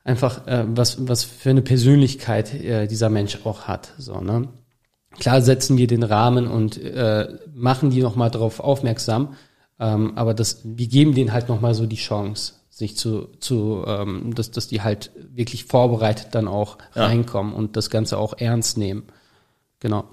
einfach, äh, was, was für eine Persönlichkeit äh, dieser Mensch auch hat. So, ne? Klar setzen wir den Rahmen und äh, machen die nochmal darauf aufmerksam, ähm, aber das, wir geben denen halt nochmal so die Chance, sich zu, zu ähm, dass, dass die halt wirklich vorbereitet dann auch Ja. reinkommen und das Ganze auch ernst nehmen. Genau.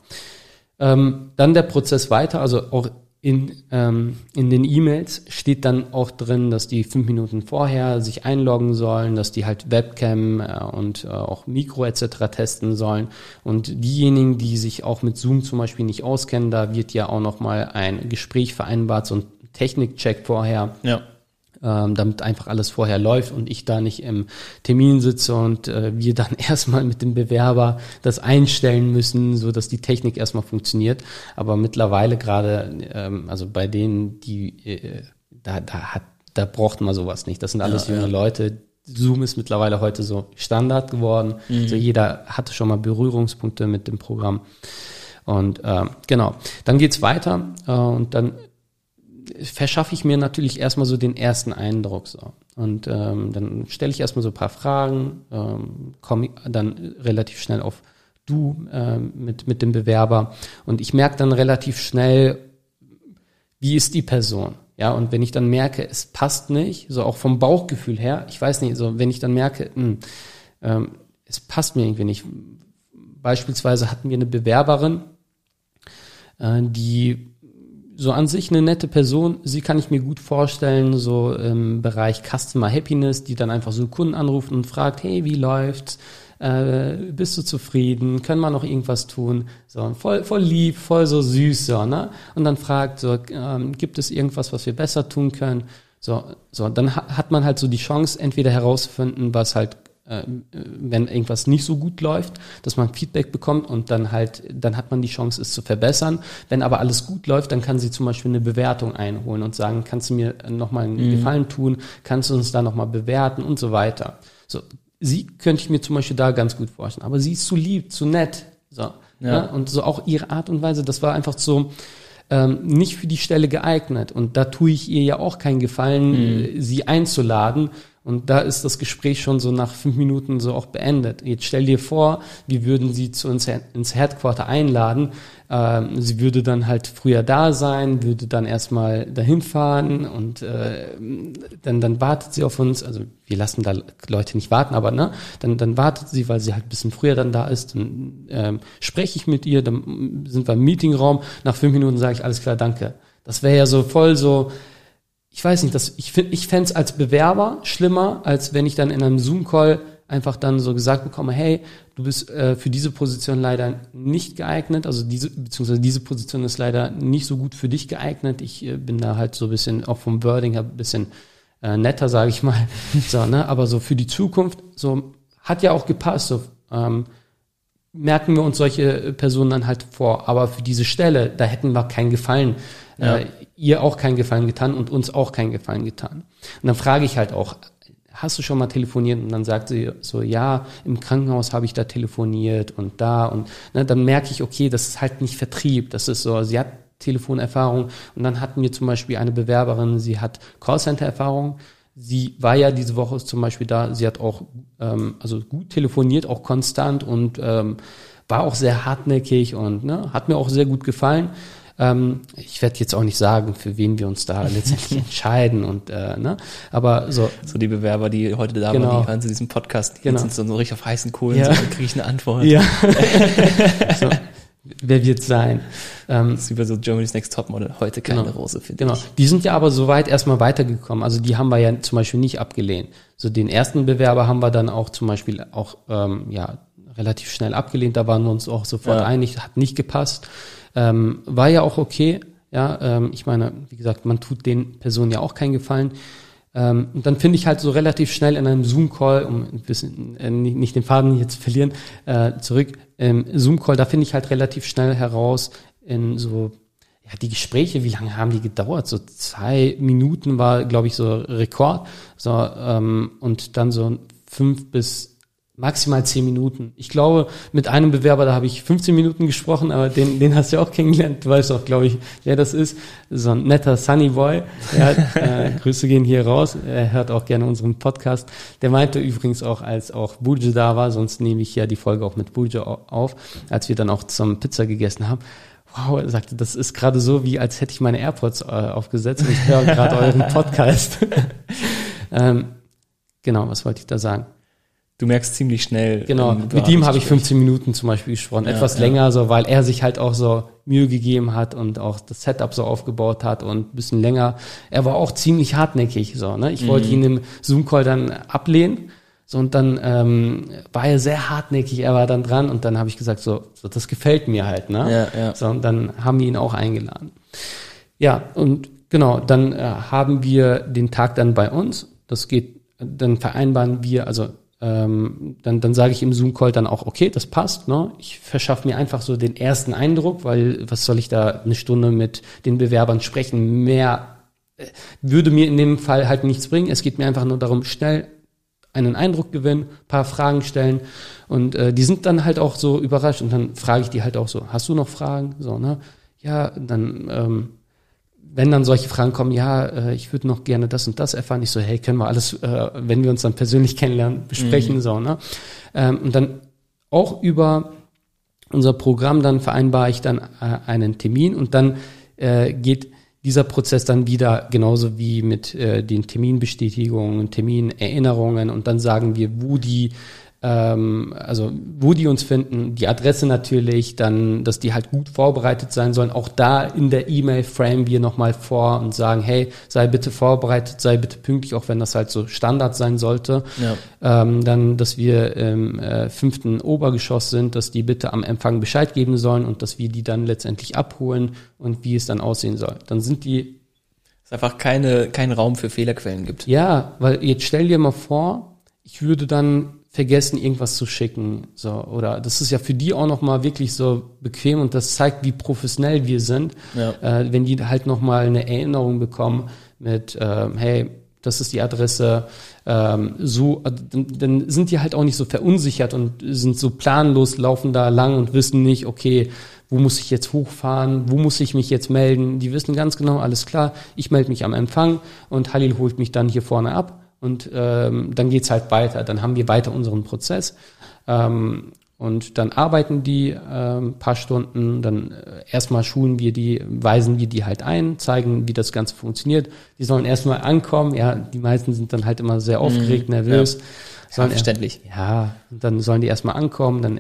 Ähm, dann der Prozess weiter, also auch in, ähm, in den E-Mails steht dann auch drin, dass die fünf Minuten vorher sich einloggen sollen, dass die halt Webcam äh, und äh, auch Mikro etc. testen sollen. Und diejenigen, die sich auch mit Zoom zum Beispiel nicht auskennen, da wird ja auch nochmal ein Gespräch vereinbart, so ein Technikcheck vorher Ja. Ähm, damit einfach alles vorher läuft und ich da nicht im Termin sitze und äh, wir dann erstmal mit dem Bewerber das einstellen müssen, so dass die Technik erstmal funktioniert. Aber mittlerweile gerade, ähm, also bei denen, die äh, da, da hat, da braucht man sowas nicht. Das sind alles Ja, junge ja. Leute. Zoom ist mittlerweile heute so Standard geworden. Also jeder hatte schon mal Berührungspunkte mit dem Programm. Und ähm, genau, dann geht's weiter äh, und dann verschaffe ich mir natürlich erstmal so den ersten Eindruck so. Und ähm, dann stelle ich erstmal so ein paar Fragen, ähm, komme dann relativ schnell auf du ähm, mit, mit dem Bewerber und ich merke dann relativ schnell, wie ist die Person. Ja, und wenn ich dann merke, es passt nicht, so auch vom Bauchgefühl her, ich weiß nicht, so wenn ich dann merke, mh, ähm, es passt mir irgendwie nicht. Beispielsweise hatten wir eine Bewerberin, äh, die so an sich eine nette Person. Sie kann ich mir gut vorstellen, so im Bereich Customer Happiness, die dann einfach so Kunden anruft und fragt, hey, wie läuft's? Äh, bist du zufrieden? Können wir noch irgendwas tun? So, voll, voll lieb, voll so süß, so, ne? Und dann fragt so, ähm, gibt es irgendwas, was wir besser tun können? So, so, dann ha hat man halt so die Chance, entweder herauszufinden, was halt äh, wenn irgendwas nicht so gut läuft, dass man Feedback bekommt und dann halt, dann hat man die Chance, es zu verbessern. Wenn aber alles gut läuft, dann kann sie zum Beispiel eine Bewertung einholen und sagen, kannst du mir nochmal einen Gefallen tun, kannst du uns da nochmal bewerten und so weiter. So, sie könnte ich mir zum Beispiel da ganz gut vorstellen, aber sie ist zu lieb, zu nett, so. Ja. Ne? Und so auch ihre Art und Weise, das war einfach so, ähm, nicht für die Stelle geeignet. Und da tue ich ihr ja auch keinen Gefallen, äh, sie einzuladen. Und da ist das Gespräch schon so nach fünf Minuten so auch beendet. Jetzt stell dir vor, wir würden sie zu uns ins Headquarter einladen. Ähm, sie würde dann halt früher da sein, würde dann erstmal dahin fahren und äh, dann, dann wartet sie auf uns. Also wir lassen da Leute nicht warten, aber ne, dann, dann wartet sie, weil sie halt ein bisschen früher dann da ist. Dann ähm, spreche ich mit ihr, dann sind wir im Meetingraum. Nach fünf Minuten sage ich, alles klar, danke. Das wäre ja so voll so, ich weiß nicht, das, ich finde, ich fände es als Bewerber schlimmer, als wenn ich dann in einem Zoom-Call einfach dann so gesagt bekomme, hey, du bist äh, für diese Position leider nicht geeignet, also diese, beziehungsweise diese Position ist leider nicht so gut für dich geeignet. Ich äh, bin da halt so ein bisschen, auch vom Wording her ein bisschen äh, netter, sage ich mal. so, ne? Aber so für die Zukunft, so hat ja auch gepasst. So, ähm, merken wir uns solche Personen dann halt vor. Aber für diese Stelle, da hätten wir keinen Gefallen, Ja. äh, ihr auch keinen Gefallen getan und uns auch keinen Gefallen getan. Und dann frage ich halt auch, hast du schon mal telefoniert? Und dann sagt sie so, ja, im Krankenhaus habe ich da telefoniert und da und ne, dann merke ich, okay, das ist halt nicht Vertrieb, das ist so, sie hat Telefonerfahrung und dann hatten wir zum Beispiel eine Bewerberin, sie hat Callcenter-Erfahrung, Sie war ja diese Woche zum Beispiel da, sie hat auch ähm, also gut telefoniert, auch konstant und ähm, war auch sehr hartnäckig und ne, hat mir auch sehr gut gefallen. Ähm, ich werde jetzt auch nicht sagen, für wen wir uns da letztendlich entscheiden und äh, ne, aber so So die Bewerber, die heute da Genau. waren, die hören zu diesem Podcast, die Genau. sind so, richtig auf heißen Kohlen, Ja. so, kriege ich eine Antwort. ja, so, wer wird sein? Ähm, Das ist bei so Germany's Next Topmodel. Heute keine Genau. Rose für Genau. dich. Die sind ja aber soweit erstmal weitergekommen. Also die haben wir ja zum Beispiel nicht abgelehnt. So den ersten Bewerber haben wir dann auch zum Beispiel auch ähm, ja relativ schnell abgelehnt. Da waren wir uns auch sofort Ja. einig, hat nicht gepasst. Ähm, war ja auch okay. Ja, ähm, ich meine, wie gesagt, man tut den Personen ja auch keinen Gefallen. Ähm, und dann finde ich halt so relativ schnell in einem Zoom-Call, um ein bisschen, äh, nicht, den Faden jetzt zu verlieren, äh, zurück, ähm, Zoom-Call, da finde ich halt relativ schnell heraus in so, ja, die Gespräche, wie lange haben die gedauert? So zwei Minuten war, glaube ich, so Rekord. So, ähm, und dann so fünf bis maximal zehn Minuten. Ich glaube, mit einem Bewerber, da habe ich 15 Minuten gesprochen, aber den, den hast du ja auch kennengelernt. Du weißt auch, glaube ich, wer das ist. So ein netter Sunny Boy. Hat, äh, Grüße gehen hier raus. Er hört auch gerne unseren Podcast. Der meinte übrigens auch, als auch Burje da war, sonst nehme ich ja die Folge auch mit Burje auf, als wir dann auch zum Pizza gegessen haben. Wow, er sagte, das ist gerade so, wie als hätte ich meine AirPods äh, aufgesetzt und ich höre gerade euren Podcast. ähm, genau, was wollte ich da sagen? Du merkst ziemlich schnell. Genau, mit ihm habe ich 15 Minuten zum Beispiel gesprochen, ja, etwas ja. länger, so weil er sich halt auch so Mühe gegeben hat und auch das Setup so aufgebaut hat und ein bisschen länger. Er war auch ziemlich hartnäckig, so. Ne? Ich mhm. wollte ihn im Zoom-Call dann ablehnen. So, und dann ähm, war er sehr hartnäckig, er war dann dran und dann habe ich gesagt, so, so, das gefällt mir halt, ne? Ja, ja. So, und dann haben wir ihn auch eingeladen. Ja, und genau, dann äh, haben wir den Tag dann bei uns. Das geht, dann vereinbaren wir, also ähm, dann, dann sage ich im Zoom-Call dann auch, okay, das passt. Ne? Ich verschaffe mir einfach so den ersten Eindruck, weil was soll ich da eine Stunde mit den Bewerbern sprechen? Mehr äh, würde mir in dem Fall halt nichts bringen. Es geht mir einfach nur darum, schnell einen Eindruck gewinnen, paar Fragen stellen und äh, die sind dann halt auch so überrascht und dann frage ich die halt auch so, hast du noch Fragen? So, ne? Ja, dann ähm, wenn dann solche Fragen kommen, ja, äh, ich würde noch gerne das und das erfahren, ich so, hey, können wir alles, äh, wenn wir uns dann persönlich kennenlernen, besprechen, mhm. so, ne? Ähm, und dann auch über unser Programm, dann vereinbare ich dann äh, einen Termin und dann äh, geht dieser Prozess dann wieder genauso wie mit äh, den Terminbestätigungen, Terminerinnerungen und dann sagen wir, wo die ähm, also wo die uns finden, die Adresse natürlich, dann, dass die halt gut vorbereitet sein sollen. Auch da in der E-Mail framen wir nochmal vor und sagen, hey, sei bitte vorbereitet, sei bitte pünktlich, auch wenn das halt so Standard sein sollte. Ja. Ähm, dann, dass wir im äh, fünften Obergeschoss sind, dass die bitte am Empfang Bescheid geben sollen und dass wir die dann letztendlich abholen und wie es dann aussehen soll. Dann sind die es einfach keine, keinen Raum für Fehlerquellen gibt. Ja, weil jetzt stell dir mal vor, ich würde dann vergessen, irgendwas zu schicken. So, oder das ist ja für die auch nochmal wirklich so bequem und das zeigt, wie professionell wir sind, ja. äh, wenn die halt nochmal eine Erinnerung bekommen mit, äh, hey, das ist die Adresse, ähm, so, äh, dann, dann sind die halt auch nicht so verunsichert und sind so planlos, laufen da lang und wissen nicht, okay, wo muss ich jetzt hochfahren, wo muss ich mich jetzt melden. Die wissen ganz genau, alles klar, ich melde mich am Empfang und Halil holt mich dann hier vorne ab und ähm, dann geht's halt weiter. Dann haben wir weiter unseren Prozess. Ähm, und dann arbeiten die ähm, paar Stunden, dann äh, erstmal schulen wir die, weisen wir die halt ein, zeigen, wie das Ganze funktioniert. Die sollen erstmal ankommen, ja, die meisten sind dann halt immer sehr mhm. aufgeregt, mhm, nervös. Ja. Sollen ja, verständlich. Ja, dann sollen die erstmal ankommen, dann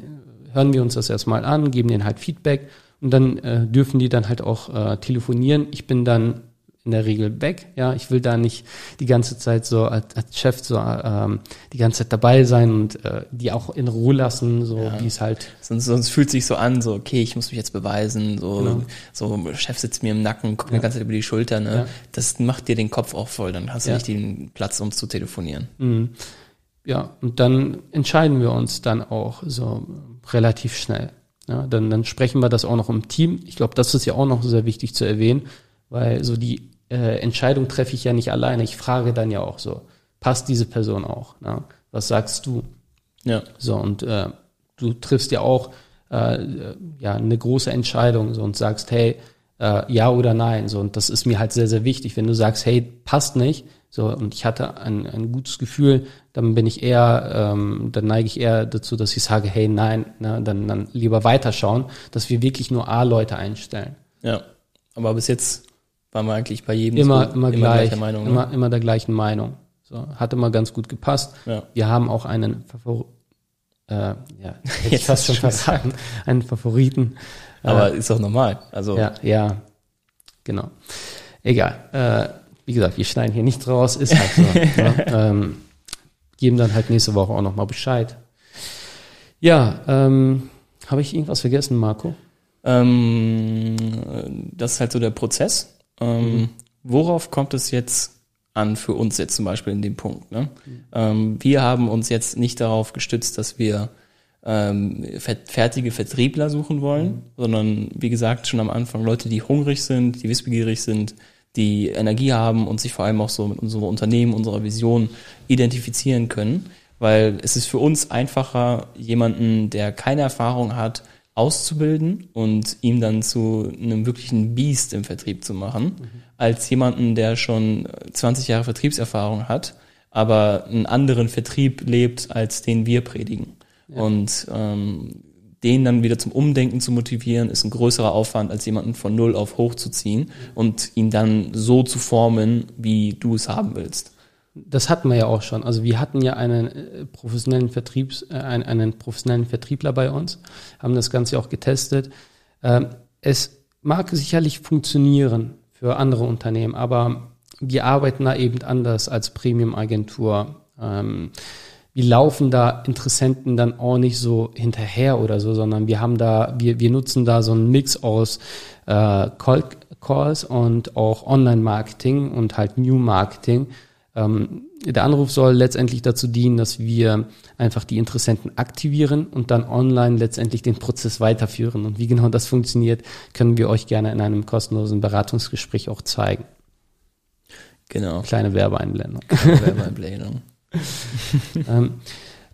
hören wir uns das erstmal an, geben denen halt Feedback und dann äh, dürfen die dann halt auch äh, telefonieren. Ich bin dann in der Regel weg. Ja, ich will da nicht die ganze Zeit so als, als Chef so ähm, die ganze Zeit dabei sein und äh, die auch in Ruhe lassen, so ja. wie es halt. Sonst, sonst fühlt sich so an, so okay, ich muss mich jetzt beweisen, so genau. so Chef sitzt mir im Nacken, guckt ja. mir die ganze Zeit über die Schulter. Ne, ja. das macht dir den Kopf auch voll. Dann hast du nicht den Platz, um zu telefonieren. Mhm. Ja, und dann entscheiden wir uns dann auch so relativ schnell. Ja, dann, dann sprechen wir das auch noch im Team. Ich glaube, das ist ja auch noch sehr wichtig zu erwähnen, weil so die äh, Entscheidung treffe ich ja nicht alleine. Ich frage dann ja auch so, passt diese Person auch? Ne? Was sagst du? Ja. So, und äh, du triffst ja auch äh, ja eine große Entscheidung so und sagst, hey, äh, ja oder nein. So, und das ist mir halt sehr, sehr wichtig. Wenn du sagst, hey, passt nicht, so, und ich hatte ein, ein gutes Gefühl, dann bin ich eher, ähm, dann neige ich eher dazu, dass ich sage, hey, nein, ne, dann, dann lieber weiterschauen, dass wir wirklich nur A-Leute einstellen. Ja, aber bis jetzt waren wir eigentlich bei jedem immer, so, immer, immer gleich, Meinung, immer, ne? immer der gleichen Meinung. So, hat immer ganz gut gepasst. Ja. Wir haben auch einen Favor äh, ja, jetzt hast du schon verraten, einen Favoriten. Aber äh, ist doch normal. Also ja, ja, genau. Egal. Äh, wie gesagt, wir schneiden hier nicht raus, ist halt so. ne? ähm, geben dann halt nächste Woche auch nochmal Bescheid. Ja, ähm, habe ich irgendwas vergessen, Marco? Ähm, das ist halt so der Prozess. Ähm, mhm. Worauf kommt es jetzt an für uns jetzt zum Beispiel in dem Punkt? Ne? Mhm. Ähm, wir haben uns jetzt nicht darauf gestützt, dass wir ähm, fertige Vertriebler suchen wollen, mhm. sondern wie gesagt schon am Anfang Leute, die hungrig sind, die wissbegierig sind, die Energie haben und sich vor allem auch so mit unserem Unternehmen, unserer Vision identifizieren können. weil es ist für uns einfacher, jemanden, der keine Erfahrung hat, auszubilden und ihm dann zu einem wirklichen Biest im Vertrieb zu machen, mhm. als jemanden, der schon 20 Jahre Vertriebserfahrung hat, aber einen anderen Vertrieb lebt, als den wir predigen. Ja. Und ähm, den dann wieder zum Umdenken zu motivieren, ist ein größerer Aufwand, als jemanden von null auf hoch zu ziehen und ihn dann so zu formen, wie du es haben willst. Das hatten wir ja auch schon. Also wir hatten ja einen äh, professionellen Vertriebs, äh, einen, einen professionellen Vertriebler bei uns, haben das Ganze auch getestet. Ähm, es mag sicherlich funktionieren für andere Unternehmen, aber wir arbeiten da eben anders als Premium-Agentur. Ähm, wir laufen da Interessenten dann auch nicht so hinterher oder so, sondern wir haben da, wir, wir nutzen da so einen Mix aus äh, Call Calls und auch Online-Marketing und halt New Marketing. Ähm, der Anruf soll letztendlich dazu dienen, dass wir einfach die Interessenten aktivieren und dann online letztendlich den Prozess weiterführen. Und wie genau das funktioniert, können wir euch gerne in einem kostenlosen Beratungsgespräch auch zeigen. Genau. Kleine Werbeeinblendung. Kleine Werbeeinblendung. ähm,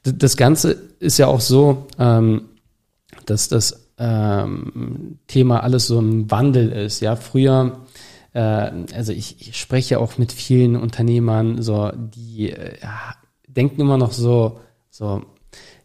das Ganze ist ja auch so, ähm, dass das ähm, Thema alles so ein Wandel ist. Ja, früher, äh, also ich, ich spreche auch mit vielen Unternehmern, so die äh, ja, denken immer noch so, so,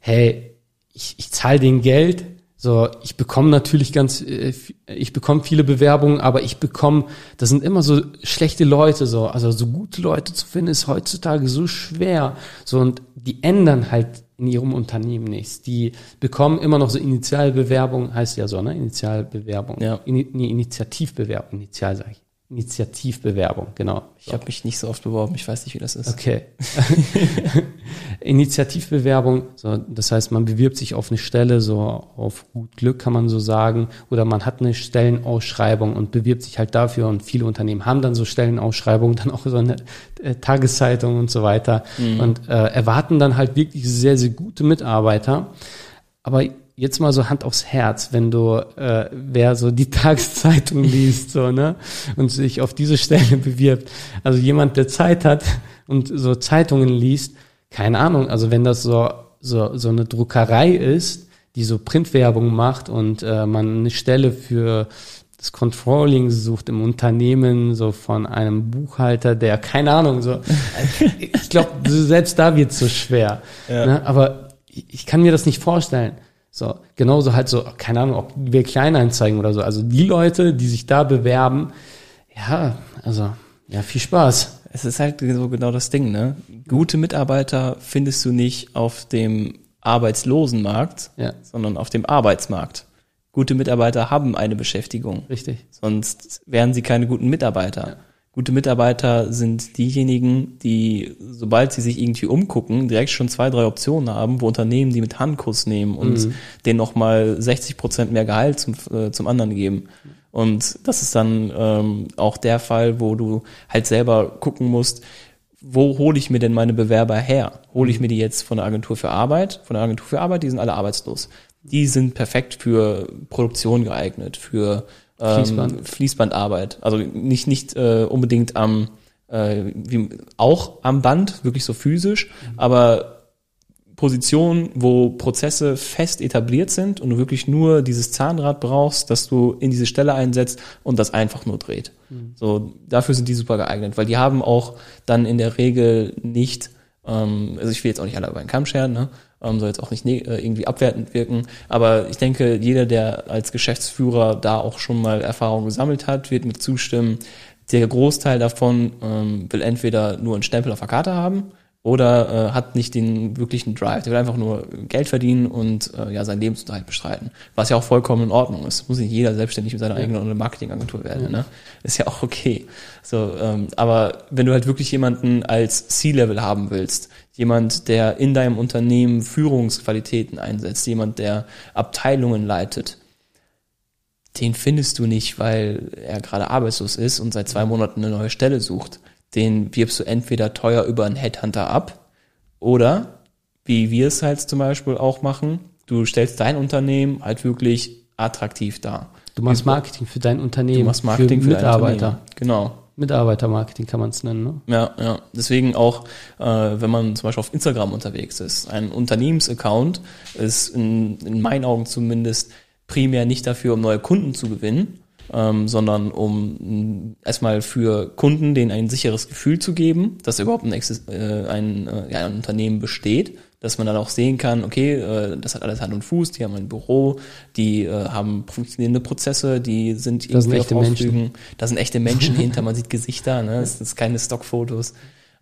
hey, ich, ich zahle den Geld, so, ich bekomme natürlich ganz, äh, ich bekomme viele Bewerbungen, aber ich bekomme, das sind immer so schlechte Leute, so, also so gute Leute zu finden ist heutzutage so schwer. So, und die ändern halt in ihrem Unternehmen nichts. Die bekommen immer noch so Initialbewerbung, heißt ja so, ne? Initialbewerbung. Ja. In, nee, Initiativbewerbung, Initial sage ich. Initiativbewerbung, genau. Ich habe mich nicht so oft beworben, ich weiß nicht, wie das ist. Okay. Initiativbewerbung, so, das heißt, man bewirbt sich auf eine Stelle, so auf gut Glück kann man so sagen, oder man hat eine Stellenausschreibung und bewirbt sich halt dafür und viele Unternehmen haben dann so Stellenausschreibungen, dann auch so eine äh, Tageszeitung und so weiter mhm. und äh, erwarten dann halt wirklich sehr, sehr gute Mitarbeiter. Aber jetzt mal so Hand aufs Herz, wenn du, äh, wer so die Tageszeitung liest, so, ne, und sich auf diese Stelle bewirbt. Also jemand, der Zeit hat und so Zeitungen liest, keine Ahnung, also wenn das so, so, so eine Druckerei ist, die so Printwerbung macht und äh, man eine Stelle für das Controlling sucht im Unternehmen, so von einem Buchhalter, der, keine Ahnung, so, ich glaube, selbst da wird es so schwer. Ja. Ne? Aber ich kann mir das nicht vorstellen. So, genauso halt so, keine Ahnung, ob wir Kleineinzeigen oder so. Also die Leute, die sich da bewerben, ja, also, ja, viel Spaß. Es ist halt so genau das Ding, ne? Gute Mitarbeiter findest du nicht auf dem Arbeitslosenmarkt, ja. sondern auf dem Arbeitsmarkt. Gute Mitarbeiter haben eine Beschäftigung. Richtig. Sonst wären sie keine guten Mitarbeiter. Ja. Gute Mitarbeiter sind diejenigen, die, sobald sie sich irgendwie umgucken, direkt schon zwei, drei Optionen haben, wo Unternehmen die mit Handkuss nehmen und mhm. denen nochmal 60 Prozent mehr Gehalt zum, äh, zum anderen geben. Und das ist dann ähm, auch der Fall, wo du halt selber gucken musst, wo hole ich mir denn meine Bewerber her? Hole ich mir die jetzt von der Agentur für Arbeit? Von der Agentur für Arbeit, die sind alle arbeitslos. Die sind perfekt für Produktion geeignet, für Fließband. Ähm, Fließbandarbeit. Also nicht, nicht äh, unbedingt am, äh, wie, auch am Band, wirklich so physisch, mhm. aber Positionen, wo Prozesse fest etabliert sind und du wirklich nur dieses Zahnrad brauchst, dass du in diese Stelle einsetzt und das einfach nur dreht. Mhm. So, dafür sind die super geeignet, weil die haben auch dann in der Regel nicht, ähm, also ich will jetzt auch nicht alle über einen Kamm scheren, ne? Ähm, soll jetzt auch nicht äh, irgendwie abwertend wirken. Aber ich denke, jeder, der als Geschäftsführer da auch schon mal Erfahrung gesammelt hat, wird mir zustimmen. Der Großteil davon ähm, will entweder nur einen Stempel auf der Karte haben oder äh, hat nicht den wirklichen Drive. Der will einfach nur Geld verdienen und äh, ja seinen Lebensunterhalt bestreiten. Was ja auch vollkommen in Ordnung ist. Muss nicht jeder selbstständig mit seiner eigenen Marketingagentur werden. Mhm. Ne? Ist ja auch okay. So, ähm, aber wenn du halt wirklich jemanden als C-Level haben willst, jemand, der in deinem Unternehmen Führungsqualitäten einsetzt, jemand, der Abteilungen leitet, den findest du nicht, weil er gerade arbeitslos ist und seit zwei Monaten eine neue Stelle sucht. Den wirbst du entweder teuer über einen Headhunter ab oder, wie wir es halt zum Beispiel auch machen, du stellst dein Unternehmen halt wirklich attraktiv dar. Du machst Marketing für dein Unternehmen. Du machst Marketing für, für Mitarbeiter. Genau. Mitarbeitermarketing kann man es nennen. Ne? Ja, ja. Deswegen auch, äh, wenn man zum Beispiel auf Instagram unterwegs ist, ein Unternehmensaccount ist in, in meinen Augen zumindest primär nicht dafür, um neue Kunden zu gewinnen, ähm, sondern um mh, erstmal für Kunden denen ein sicheres Gefühl zu geben, dass überhaupt ein, äh, ein, äh, ja, ein Unternehmen besteht, dass man dann auch sehen kann, okay, äh, das hat alles Hand und Fuß, die haben ein Büro, die äh, haben funktionierende Prozesse, die sind Das sind irgendwie echte auf Menschen. Ausflügen, da sind echte Menschen hinter, man sieht Gesichter, ne? das sind keine Stockfotos,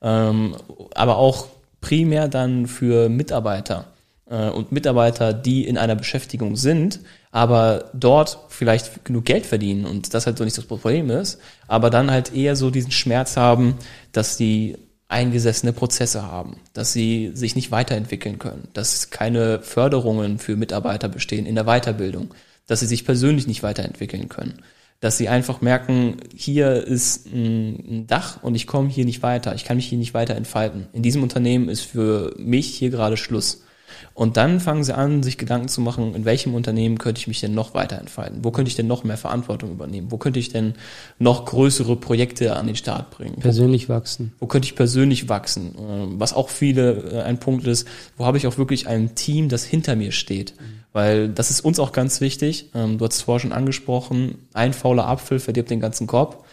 ähm, aber auch primär dann für Mitarbeiter äh, und Mitarbeiter, die in einer Beschäftigung sind, aber dort vielleicht genug Geld verdienen und das halt so nicht das Problem ist, aber dann halt eher so diesen Schmerz haben, dass die eingesessene Prozesse haben, dass sie sich nicht weiterentwickeln können, dass keine Förderungen für Mitarbeiter bestehen in der Weiterbildung, dass sie sich persönlich nicht weiterentwickeln können, dass sie einfach merken, hier ist ein Dach und ich komme hier nicht weiter, ich kann mich hier nicht weiter entfalten. In diesem Unternehmen ist für mich hier gerade Schluss. Und dann fangen sie an, sich Gedanken zu machen, in welchem Unternehmen könnte ich mich denn noch weiter entfalten? Wo könnte ich denn noch mehr Verantwortung übernehmen? Wo könnte ich denn noch größere Projekte an den Start bringen? Wo Persönlich wachsen. wo könnte ich persönlich wachsen? Ähm, Was auch viele äh, ein Punkt ist, wo habe ich auch wirklich ein Team, das hinter mir steht? Weil das ist uns auch ganz wichtig. Ähm, Du hast es vorher schon angesprochen, ein fauler Apfel verdirbt den ganzen Korb.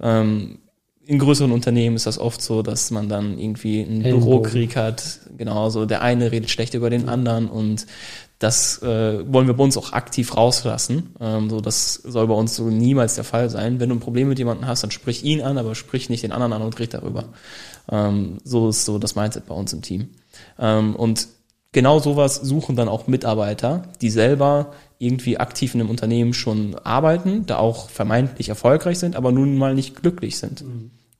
Ähm, In größeren Unternehmen ist das oft so, dass man dann irgendwie einen Ellenbogen. Bürokrieg hat. Genauso, der eine redet schlecht über den anderen und das äh, wollen wir bei uns auch aktiv rauslassen. Ähm, so, das soll bei uns so niemals der Fall sein. Wenn du ein Problem mit jemandem hast, dann sprich ihn an, aber sprich nicht den anderen an und red darüber. Ähm, so ist so das Mindset bei uns im Team. Ähm, und genau sowas suchen dann auch Mitarbeiter, die selber irgendwie aktiv in einem Unternehmen schon arbeiten, da auch vermeintlich erfolgreich sind, aber nun mal nicht glücklich sind.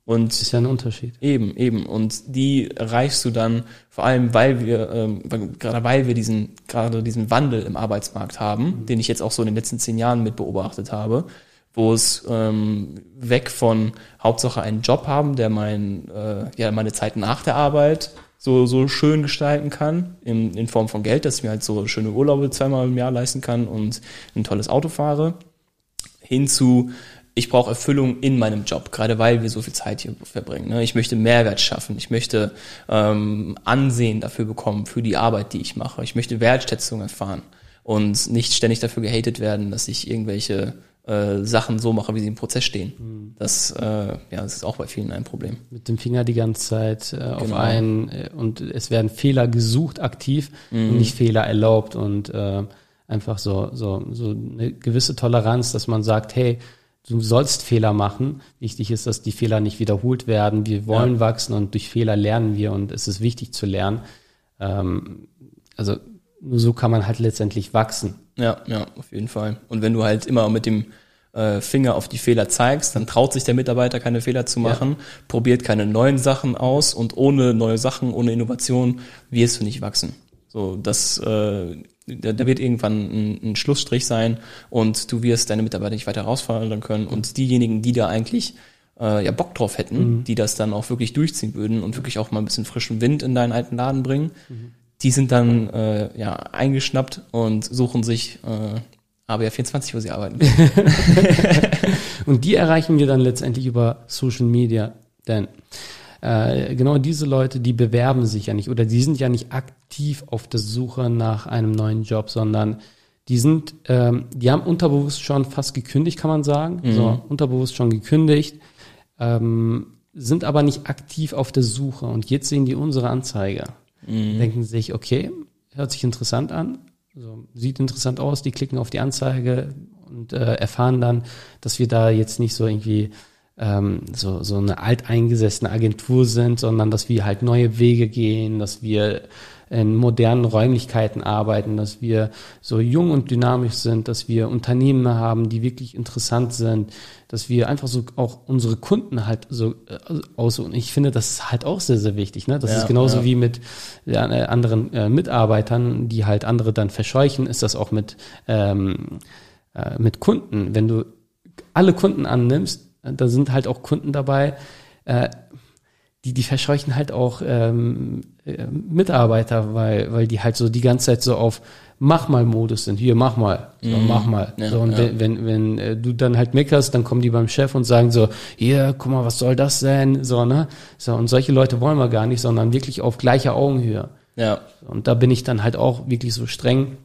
Und Das ist ja ein Unterschied. Eben, eben. Und die erreichst du dann vor allem, weil wir, ähm, gerade weil wir diesen, gerade diesen Wandel im Arbeitsmarkt haben, den ich jetzt auch so in den letzten zehn Jahren mit beobachtet habe, wo es ähm, weg von Hauptsache einen Job haben, der mein, äh, ja, meine Zeit nach der Arbeit so, so schön gestalten kann, in, in Form von Geld, dass ich mir halt so schöne Urlaube zweimal im Jahr leisten kann und ein tolles Auto fahre, hinzu, ich brauche Erfüllung in meinem Job, gerade weil wir so viel Zeit hier verbringen. Ne? Ich möchte Mehrwert schaffen, ich möchte ähm, Ansehen dafür bekommen, für die Arbeit, die ich mache. Ich möchte Wertschätzung erfahren und nicht ständig dafür gehatet werden, dass ich irgendwelche äh, Sachen so mache, wie sie im Prozess stehen. Das, äh, ja, das ist auch bei vielen ein Problem. Mit dem Finger die ganze Zeit äh, auf Genau. einen äh, und es werden Fehler gesucht aktiv und nicht Fehler erlaubt und äh, einfach so, so, so eine gewisse Toleranz, dass man sagt, hey, du sollst Fehler machen. Wichtig ist, dass die Fehler nicht wiederholt werden. Wir wollen wachsen und durch Fehler lernen wir und es ist wichtig zu lernen. Ähm, also nur so kann man halt letztendlich wachsen. Ja, ja, auf jeden Fall. Und wenn du halt immer mit dem äh, Finger auf die Fehler zeigst, dann traut sich der Mitarbeiter keine Fehler zu machen, probiert keine neuen Sachen aus und ohne neue Sachen, ohne Innovation wirst du nicht wachsen. So, das, äh, da, da wird irgendwann ein, ein Schlussstrich sein und du wirst deine Mitarbeiter nicht weiter herausfordern können und diejenigen, die da eigentlich äh, ja Bock drauf hätten, die das dann auch wirklich durchziehen würden und wirklich auch mal ein bisschen frischen Wind in deinen alten Laden bringen, die sind dann äh, ja eingeschnappt und suchen sich äh, ABR 24, wo sie arbeiten. Und die erreichen wir dann letztendlich über Social Media. Denn äh, genau diese Leute, die bewerben sich ja nicht oder die sind ja nicht aktiv auf der Suche nach einem neuen Job, sondern die sind, ähm, die haben unterbewusst schon fast gekündigt, kann man sagen. So, unterbewusst schon gekündigt, ähm, sind aber nicht aktiv auf der Suche. Und jetzt sehen die unsere Anzeige. Denken sich, okay, hört sich interessant an, so, sieht interessant aus, die klicken auf die Anzeige und äh, erfahren dann, dass wir da jetzt nicht so irgendwie ähm, so, so eine alteingesessene Agentur sind, sondern dass wir halt neue Wege gehen, dass wir in modernen Räumlichkeiten arbeiten, dass wir so jung und dynamisch sind, dass wir Unternehmen haben, die wirklich interessant sind, dass wir einfach so auch unsere Kunden halt so äh, aus und ich finde das ist halt auch sehr sehr wichtig, ne? Das Ja, ist genauso ja. wie mit äh, anderen äh, Mitarbeitern, die halt andere dann verscheuchen, ist das auch mit ähm, äh, mit Kunden. Wenn du alle Kunden annimmst, äh, da sind halt auch Kunden dabei, äh, die, die verscheuchen halt auch ähm, äh, Mitarbeiter, weil, weil die halt so die ganze Zeit so auf mach mal Modus sind. Hier, mach mal. So, Mhm. mach mal. Ja, so, und ja. wenn, wenn, wenn äh, du dann halt meckerst, dann kommen die beim Chef und sagen so, hier, guck mal, was soll das sein? So, ne? So, und solche Leute wollen wir gar nicht, sondern wirklich auf gleicher Augenhöhe. Ja. Und da bin ich dann halt auch wirklich so streng.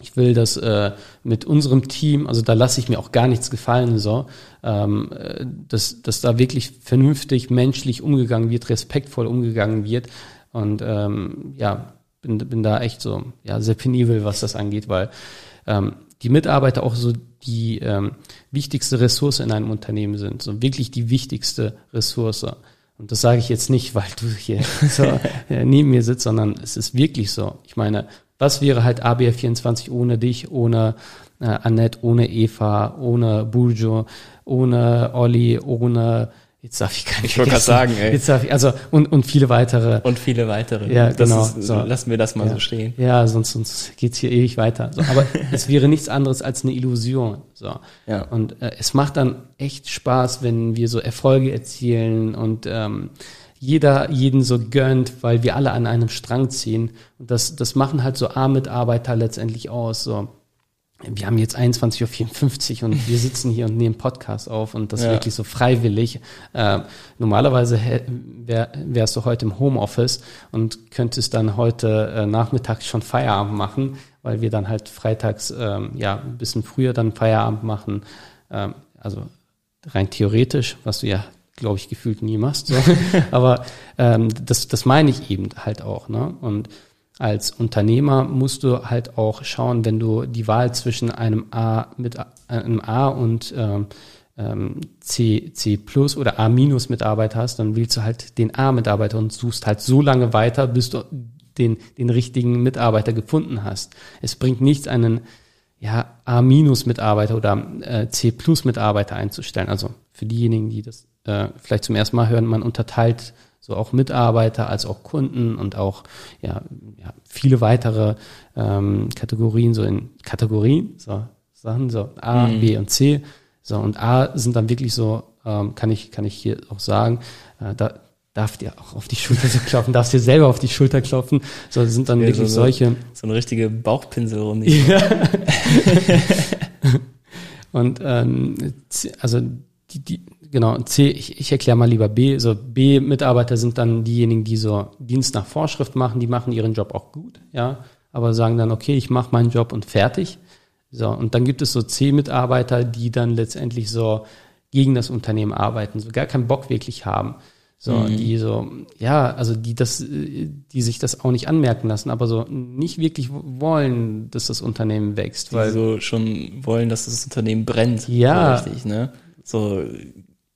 Ich will das äh, mit unserem Team, also da lasse ich mir auch gar nichts gefallen, so, ähm, äh, dass, dass da wirklich vernünftig, menschlich umgegangen wird, respektvoll umgegangen wird. Und ähm, ja, bin, bin da echt so, ja, sehr penibel, was das angeht, weil ähm, die Mitarbeiter auch so die ähm, wichtigste Ressource in einem Unternehmen sind, so wirklich die wichtigste Ressource. Und das sage ich jetzt nicht, weil du hier so äh, neben mir sitzt, sondern es ist wirklich so. Ich meine, was wäre halt ABR24 ohne dich, ohne äh, Annette, ohne Eva, ohne Burjo, ohne Olli, ohne jetzt darf ich gar nicht Ich wollte gerade sagen, ey. Jetzt darf ich, also und, und viele weitere. Und viele weitere. Ja, das genau. Ist, So. Lassen wir das mal ja. so stehen. Ja, sonst, sonst geht's hier ewig weiter. So, aber es wäre nichts anderes als eine Illusion. So. Ja. Und äh, es macht dann echt Spaß, wenn wir so Erfolge erzielen und ähm, jeder jeden so gönnt, weil wir alle an einem Strang ziehen. Und das, das machen halt so A-Mitarbeiter letztendlich aus. So. Wir haben jetzt 21.54 Uhr und wir sitzen hier und nehmen Podcast auf und das Ja. wirklich so freiwillig. Äh, normalerweise wär, wärst du heute im Homeoffice und könntest dann heute äh, nachmittags schon Feierabend machen, weil wir dann halt freitags ähm, ja ein bisschen früher dann Feierabend machen. Ähm, also rein theoretisch, was du ja glaube ich gefühlt nie machst. So. Aber ähm, das, das meine ich eben halt auch. Ne? Und als Unternehmer musst du halt auch schauen, wenn du die Wahl zwischen einem A mit einem A und ähm, ähm, C, C plus oder A minus Mitarbeiter hast, dann wählst du halt den A Mitarbeiter und suchst halt so lange weiter, bis du den, den richtigen Mitarbeiter gefunden hast. Es bringt nichts, einen ja, A minus Mitarbeiter oder äh, C plus Mitarbeiter einzustellen. Also für diejenigen, die das äh, vielleicht zum ersten Mal hören, man unterteilt so auch Mitarbeiter als auch Kunden und auch ja, ja viele weitere ähm, Kategorien, so in Kategorien, so Sachen, so A, B und C. So, und A sind dann wirklich so, ähm, kann ich, kann ich hier auch sagen, äh, da darf dir auch auf die Schulter so klopfen, darfst dir selber auf die Schulter klopfen. So das sind dann Ja, wirklich so- so- solche. So eine richtige Bauchpinselrunde. Und ähm, also die, die, genau, C, ich, ich erkläre mal lieber B. So B-Mitarbeiter sind dann diejenigen, die so Dienst nach Vorschrift machen, die machen ihren Job auch gut, ja, aber sagen dann, okay, ich mache meinen Job und fertig. So, und dann gibt es so C-Mitarbeiter, die dann letztendlich so gegen das Unternehmen arbeiten, so gar keinen Bock wirklich haben. So, die so, ja, also die das, die sich das auch nicht anmerken lassen, aber so nicht wirklich wollen, dass das Unternehmen wächst, Die weil so schon wollen, dass das Unternehmen brennt. Ja. Richtig, ne? So,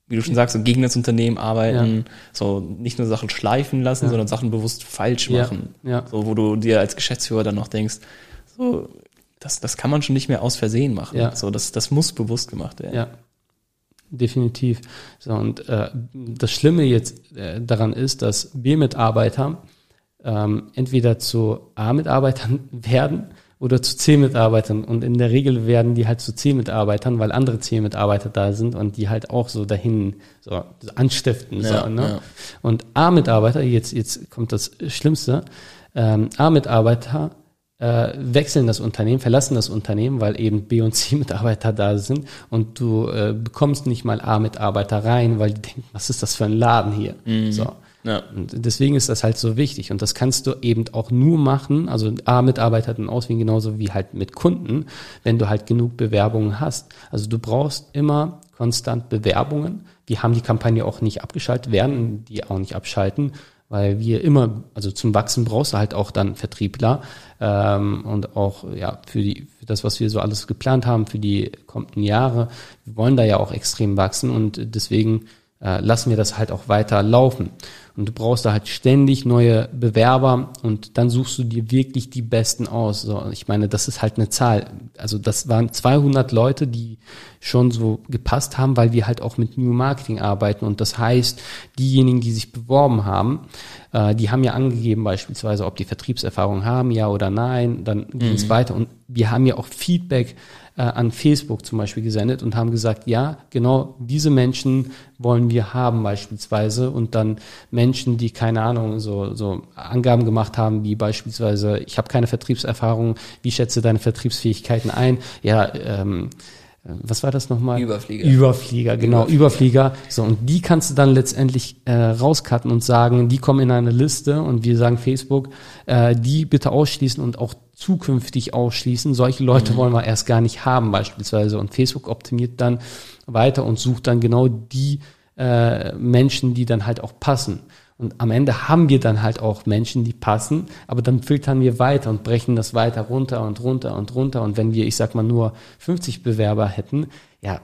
wie du schon sagst, so gegen das Unternehmen arbeiten, so nicht nur Sachen schleifen lassen, sondern Sachen bewusst falsch Ja, machen. ja. So, wo du dir als Geschäftsführer dann noch denkst, so, das, das kann man schon nicht mehr aus Versehen machen. Ja. So, das, das muss bewusst gemacht werden. Ja, definitiv. So, und äh, das Schlimme jetzt äh, daran ist, dass B-Mitarbeiter ähm, entweder zu A-Mitarbeitern werden oder zu C-Mitarbeitern. Und in der Regel werden die halt zu C-Mitarbeitern, weil andere C-Mitarbeiter da sind und die halt auch so dahin so, so anstiften. Ja, so, ne? ja. Und A-Mitarbeiter, jetzt, jetzt kommt das Schlimmste, ähm, A-Mitarbeiter äh, wechseln das Unternehmen, verlassen das Unternehmen, weil eben B- und C-Mitarbeiter da sind und du äh, bekommst nicht mal A-Mitarbeiter rein, weil die denken, was ist das für ein Laden hier? So. Ja. Und deswegen ist das halt so wichtig. Und das kannst du eben auch nur machen, also A-Mitarbeiter dann auswählen, genauso wie halt mit Kunden, wenn du halt genug Bewerbungen hast. Also du brauchst immer konstant Bewerbungen. Wir haben die Kampagne auch nicht abgeschaltet, werden die auch nicht abschalten, weil wir immer, also zum Wachsen brauchst du halt auch dann Vertriebler ähm, und auch ja für die für das, was wir so alles geplant haben für die kommenden Jahre. Wir wollen da ja auch extrem wachsen und deswegen äh, lassen wir das halt auch weiter laufen. Und du brauchst da halt ständig neue Bewerber und dann suchst du dir wirklich die Besten aus. So, ich meine, das ist halt eine Zahl. Also das waren 200 Leute, die schon so gepasst haben, weil wir halt auch mit New Marketing arbeiten. Und das heißt, diejenigen, die sich beworben haben, äh, die haben ja angegeben beispielsweise, ob die Vertriebserfahrung haben, ja oder nein. Dann ging es weiter. Und wir haben ja auch Feedback äh, an Facebook zum Beispiel gesendet und haben gesagt, ja, genau diese Menschen wollen wir haben beispielsweise und dann Menschen, die keine Ahnung, so, so Angaben gemacht haben, wie beispielsweise, ich habe keine Vertriebserfahrung, wie schätze deine Vertriebsfähigkeiten ein? Ja, ähm, was war das nochmal? Überflieger. Überflieger, genau, Überflieger. So, und die kannst du dann letztendlich äh, rauscutten und sagen, die kommen in eine Liste und wir sagen Facebook, äh, die bitte ausschließen und auch zukünftig ausschließen. Solche Leute mhm. wollen wir erst gar nicht haben beispielsweise. Und Facebook optimiert dann weiter und sucht dann genau die äh, Menschen, die dann halt auch passen. Und am Ende haben wir dann halt auch Menschen, die passen, aber dann filtern wir weiter und brechen das weiter runter und runter und runter. Und wenn wir, ich sag mal, nur 50 Bewerber hätten, ja,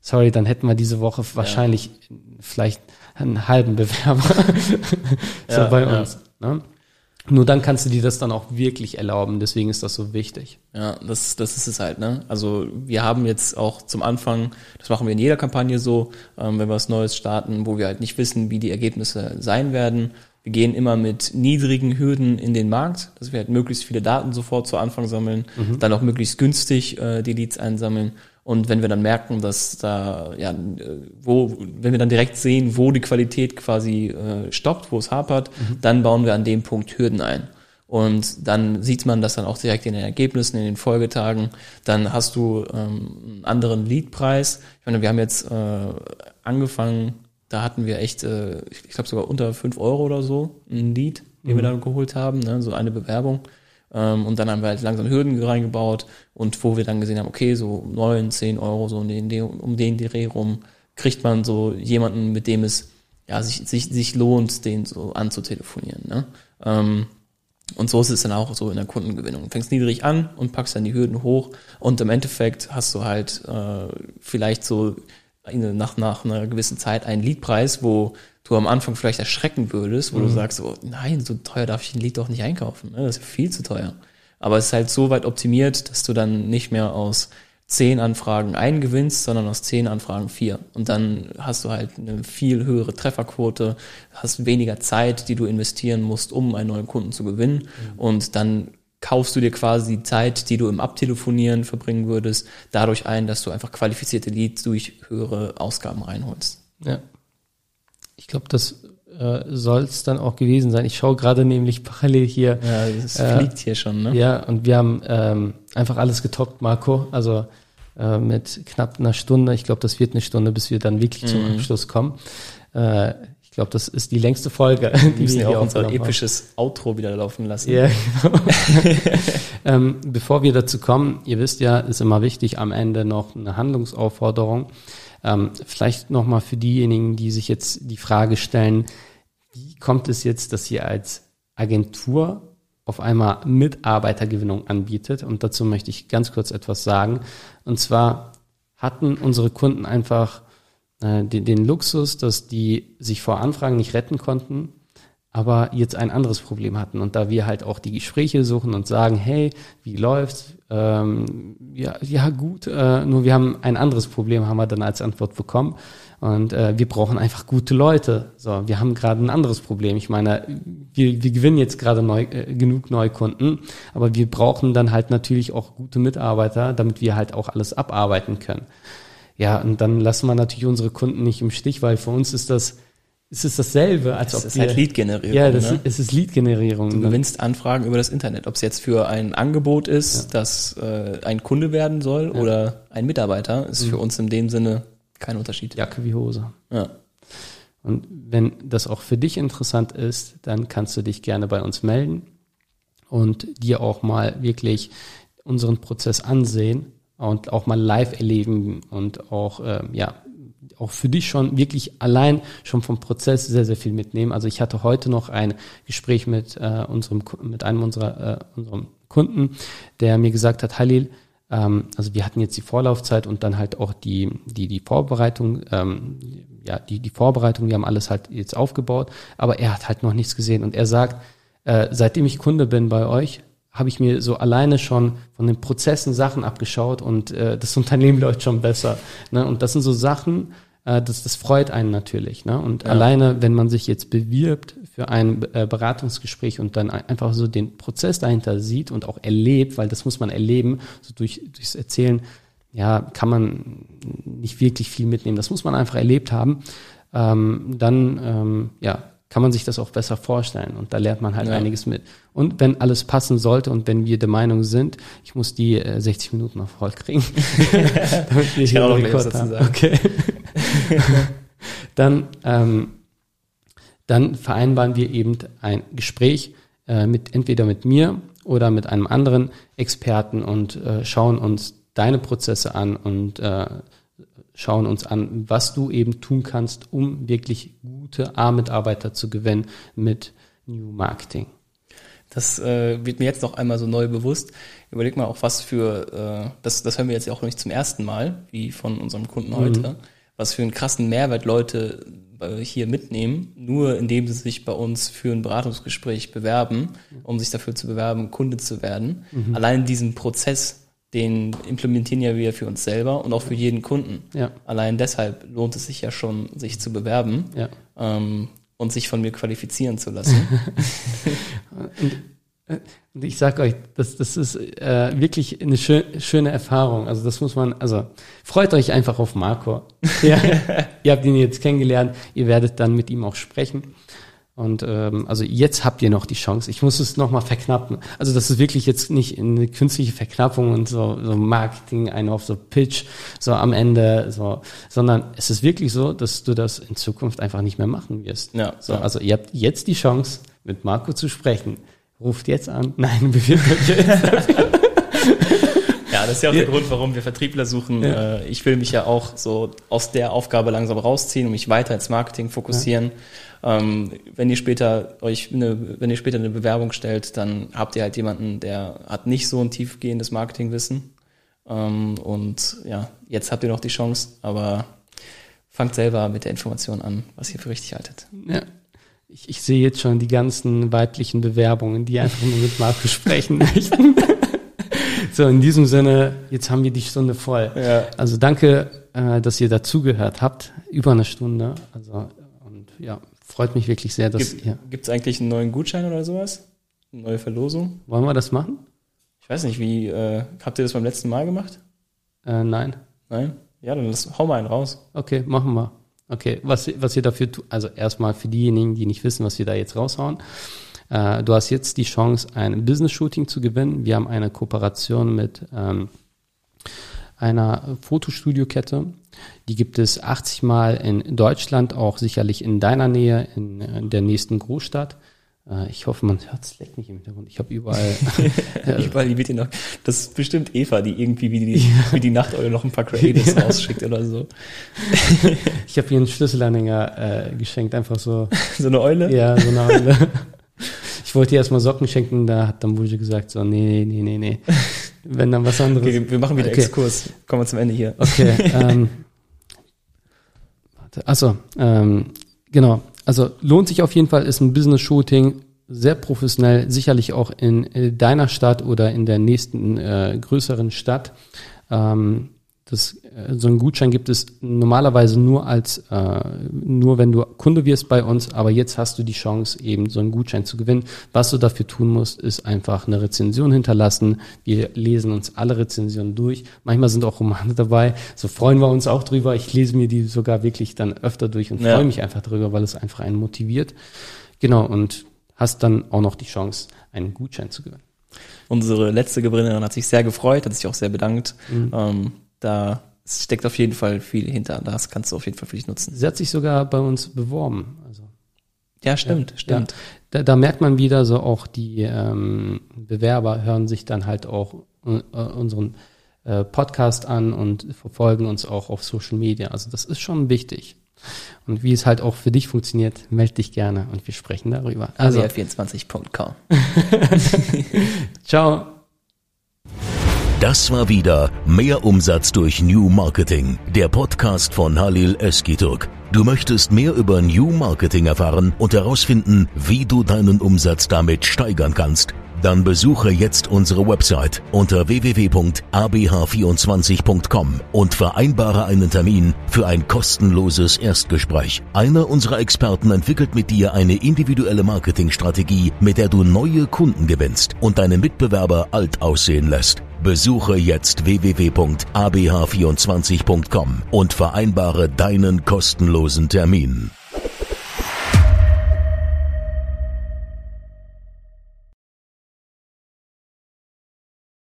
sorry, dann hätten wir diese Woche wahrscheinlich ja. vielleicht einen halben Bewerber so ja, bei uns. Ja. Ne? Nur dann kannst du dir das dann auch wirklich erlauben. Deswegen ist das so wichtig. Ja, das, das ist es halt. Ne? Also wir haben jetzt auch zum Anfang, das machen wir in jeder Kampagne so, ähm, wenn wir was Neues starten, wo wir halt nicht wissen, wie die Ergebnisse sein werden. Wir gehen immer mit niedrigen Hürden in den Markt, dass wir halt möglichst viele Daten sofort zu Anfang sammeln, mhm. dann auch möglichst günstig äh, die Leads einsammeln und wenn wir dann merken, dass da, ja, wo, wenn wir dann direkt sehen, wo die Qualität quasi äh, stoppt, wo es hapert, mhm. dann bauen wir an dem Punkt Hürden ein. Und dann sieht man das dann auch direkt in den Ergebnissen, in den Folgetagen. Dann hast du ähm, einen anderen Leadpreis. Ich meine, wir haben jetzt äh, angefangen, da hatten wir echt, äh, ich glaube sogar unter fünf Euro oder so, ein Lead, den mhm. wir dann geholt haben, ne, so eine Bewerbung. Ähm, und dann haben wir halt langsam Hürden reingebaut und wo wir dann gesehen haben, okay, so neun, zehn Euro, so um den, um den Dreh rum, kriegt man so jemanden, mit dem es ja, sich, sich, sich lohnt, den so anzutelefonieren. Ne? Ähm, und so ist es dann auch so in der Kundengewinnung. Du fängst niedrig an und packst dann die Hürden hoch und im Endeffekt hast du halt äh, vielleicht so nach, nach einer gewissen Zeit einen Leadpreis, wo du am Anfang vielleicht erschrecken würdest, wo mhm. du sagst, oh, nein, so teuer darf ich ein Lied doch nicht einkaufen. Ne? Das ist viel zu teuer. Aber es ist halt so weit optimiert, dass du dann nicht mehr aus zehn Anfragen einen gewinnst, sondern aus zehn Anfragen vier. Und dann hast du halt eine viel höhere Trefferquote, hast weniger Zeit, die du investieren musst, um einen neuen Kunden zu gewinnen. Mhm. Und dann kaufst du dir quasi die Zeit, die du im Abtelefonieren verbringen würdest, dadurch ein, dass du einfach qualifizierte Leads durch höhere Ausgaben reinholst. Ja. Ich glaube, das äh, soll es dann auch gewesen sein. Ich schaue gerade nämlich parallel hier. Ja, es äh, fliegt hier schon, ne? Ja, und wir haben ähm, einfach alles getoppt, Marco. Also äh, mit knapp einer Stunde. Ich glaube, das wird eine Stunde, bis wir dann wirklich mhm. zum Abschluss kommen. Äh, ich glaube, das ist die längste Folge. Die wir müssen ja auch unser episches haben. Outro wieder laufen lassen. Ja, genau. ähm, bevor wir dazu kommen, ihr wisst ja, ist immer wichtig, am Ende noch eine Handlungsaufforderung. Ähm, vielleicht nochmal für diejenigen, die sich jetzt die Frage stellen, wie kommt es jetzt, dass ihr als Agentur auf einmal Mitarbeitergewinnung anbietet? Und dazu möchte ich ganz kurz etwas sagen. Und zwar hatten unsere Kunden einfach äh, den, den Luxus, dass die sich vor Anfragen nicht retten konnten aber jetzt ein anderes Problem hatten. Und da wir halt auch die Gespräche suchen und sagen, hey, wie läuft's? Ähm, ja, ja, gut, äh, nur wir haben ein anderes Problem, haben wir dann als Antwort bekommen. Und äh, wir brauchen einfach gute Leute. So, wir haben gerade ein anderes Problem. Ich meine, wir, wir gewinnen jetzt gerade neu, äh, genug Neukunden, aber wir brauchen dann halt natürlich auch gute Mitarbeiter, damit wir halt auch alles abarbeiten können. Ja, und dann lassen wir natürlich unsere Kunden nicht im Stich, weil für uns ist das es ist dasselbe, als es ob ist wir, halt Lead-Generierung. Ja, das ne? es ist Lead-Generierung. Du gewinnst Anfragen über das Internet, ob es jetzt für ein Angebot ist, ja. das äh, ein Kunde werden soll ja. oder ein Mitarbeiter, ist mhm. für uns in dem Sinne kein Unterschied. Jacke wie Hose. Ja. Und wenn das auch für dich interessant ist, dann kannst du dich gerne bei uns melden und dir auch mal wirklich unseren Prozess ansehen und auch mal live erleben und auch äh, ja auch für dich schon wirklich allein schon vom Prozess sehr, sehr viel mitnehmen. Also ich hatte heute noch ein Gespräch mit äh, unserem, mit einem unserer, äh, unserem Kunden, der mir gesagt hat, Halil, ähm, also wir hatten jetzt die Vorlaufzeit und dann halt auch die, die, die Vorbereitung, ähm, ja, die, die Vorbereitung, wir haben alles halt jetzt aufgebaut, aber er hat halt noch nichts gesehen und er sagt, äh, seitdem ich Kunde bin bei euch, habe ich mir so alleine schon von den Prozessen Sachen abgeschaut und äh, das Unternehmen läuft schon besser. Ne? Und das sind so Sachen, äh, das, das freut einen natürlich. Ne? Und ja. alleine, wenn man sich jetzt bewirbt für ein äh, Beratungsgespräch und dann einfach so den Prozess dahinter sieht und auch erlebt, weil das muss man erleben, so durch, durchs Erzählen, ja, kann man nicht wirklich viel mitnehmen. Das muss man einfach erlebt haben. ähm, dann ähm, ja, kann man sich das auch besser vorstellen und da lernt man halt ja. einiges mit. Und wenn alles passen sollte und wenn wir der Meinung sind, ich muss die äh, 60 Minuten noch voll kriegen, damit wir ich hier einen Rekord haben. Okay. dann, ähm, dann vereinbaren wir eben ein Gespräch äh, mit entweder mit mir oder mit einem anderen Experten und äh, schauen uns deine Prozesse an und äh, schauen uns an, was du eben tun kannst, um wirklich gute A-Mitarbeiter zu gewinnen mit New Marketing. Das äh, wird mir jetzt noch einmal so neu bewusst. Überleg mal auch, was für, äh, das, das hören wir jetzt ja auch nicht zum ersten Mal, wie von unserem Kunden heute, mhm. was für einen krassen Mehrwert Leute äh, hier mitnehmen, nur indem sie sich bei uns für ein Beratungsgespräch bewerben, um sich dafür zu bewerben, Kunde zu werden. Mhm. Allein diesen Prozess den implementieren ja wir für uns selber und auch für jeden Kunden. Ja. Allein deshalb lohnt es sich ja schon, sich zu bewerben ja. ähm, und sich von mir qualifizieren zu lassen. und, äh, und, ich sage euch, das, das ist äh, wirklich eine schön, schöne Erfahrung. Also das muss man, also freut euch einfach auf Marco. Ja, ihr habt ihn jetzt kennengelernt, ihr werdet dann mit ihm auch sprechen. Und ähm, also jetzt habt ihr noch die Chance. Ich muss es nochmal verknappen. Also das ist wirklich jetzt nicht eine künstliche Verknappung und so, so Marketing, ein auf so Pitch, so am Ende, so, sondern es ist wirklich so, dass du das in Zukunft einfach nicht mehr machen wirst. Ja, so, ja. Also ihr habt jetzt die Chance, mit Marco zu sprechen. Ruft jetzt an. Nein, bewirbt euch jetzt. Ja, das ist ja auch der Grund, warum wir Vertriebler suchen. Ja. Äh, ich will mich ja auch so aus der Aufgabe langsam rausziehen und mich weiter ins Marketing fokussieren. Ja. Ähm, wenn ihr später euch eine, wenn ihr später eine Bewerbung stellt, dann habt ihr halt jemanden, der hat nicht so ein tiefgehendes Marketingwissen. Ähm, und ja, jetzt habt ihr noch die Chance, aber fangt selber mit der Information an, was ihr für richtig haltet. Ja. Ich, ich sehe jetzt schon die ganzen weiblichen Bewerbungen, die einfach nur mit Marco sprechen möchten. so, in diesem Sinne, jetzt haben wir die Stunde voll. Ja. Also danke, äh, dass ihr dazugehört habt. Über eine Stunde. Also, und ja, freut mich wirklich sehr, dass Gibt, es eigentlich einen neuen Gutschein oder sowas? Eine neue Verlosung? Wollen wir das machen? Ich weiß nicht, wie, äh, habt ihr das beim letzten Mal gemacht? Äh, nein. Nein? Ja, dann lass, hau mal einen raus. Okay, machen wir. Okay, was, was ihr dafür tut, also erstmal für diejenigen, die nicht wissen, was wir da jetzt raushauen. Äh, du hast jetzt die Chance, ein Business-Shooting zu gewinnen. Wir haben eine Kooperation mit ähm, einer Fotostudiokette. Die gibt es 80 Mal in Deutschland, auch sicherlich in deiner Nähe, in, der nächsten Großstadt. Äh, ich hoffe, man hört es leck nicht im Hintergrund. Ich habe überall. überall die wird noch. Das ist bestimmt Eva, die irgendwie wie die, ja. wie die Nachteule noch ein paar Creatives ja. rausschickt oder so. ich habe ihr einen Schlüsselanhänger äh, geschenkt, einfach so. So eine Eule? Ja, so eine Eule. Ich wollte ihr erstmal Socken schenken, da hat dann Bursche gesagt, so, nee, nee, nee, nee wenn dann was anderes. Okay, wir machen wieder okay. Exkurs. Kommen wir zum Ende hier. Okay. ähm, warte. Achso, ähm, genau. Also lohnt sich auf jeden Fall, ist ein Business-Shooting sehr professionell, sicherlich auch in äh, deiner Stadt oder in der nächsten äh, größeren Stadt. Ähm, das, äh, so ein Gutschein gibt es normalerweise nur als, äh, nur wenn du Kunde wirst bei uns, aber jetzt hast du die Chance, eben so einen Gutschein zu gewinnen. Was du dafür tun musst, ist einfach eine Rezension hinterlassen. Wir lesen uns alle Rezensionen durch. Manchmal sind auch Romane dabei. So freuen wir uns auch drüber. Ich lese mir die sogar wirklich dann öfter durch und ja. freue mich einfach drüber, weil es einfach einen motiviert. Genau, und hast dann auch noch die Chance, einen Gutschein zu gewinnen. Unsere letzte Gewinnerin hat sich sehr gefreut, hat sich auch sehr bedankt. Mhm. Ähm, da steckt auf jeden Fall viel hinter. Das kannst du auf jeden Fall für dich nutzen. Sie hat sich sogar bei uns beworben. Also, ja, stimmt, ja, stimmt. Ja. Da, da, merkt man wieder so auch die ähm, Bewerber hören sich dann halt auch äh, unseren äh, Podcast an und verfolgen uns auch auf Social Media. Also das ist schon wichtig. Und wie es halt auch für dich funktioniert, melde dich gerne und wir sprechen darüber. Also 24.com. Ciao. Das war wieder Mehr Umsatz durch New Marketing, der Podcast von Halil Eskiturk. Du möchtest mehr über New Marketing erfahren und herausfinden, wie du deinen Umsatz damit steigern kannst Dann besuche jetzt unsere Website unter www.abh24.com und vereinbare einen Termin für ein kostenloses Erstgespräch. Einer unserer Experten entwickelt mit dir eine individuelle Marketingstrategie, mit der du neue Kunden gewinnst und deine Mitbewerber alt aussehen lässt. Besuche jetzt www.abh24.com und vereinbare deinen kostenlosen Termin.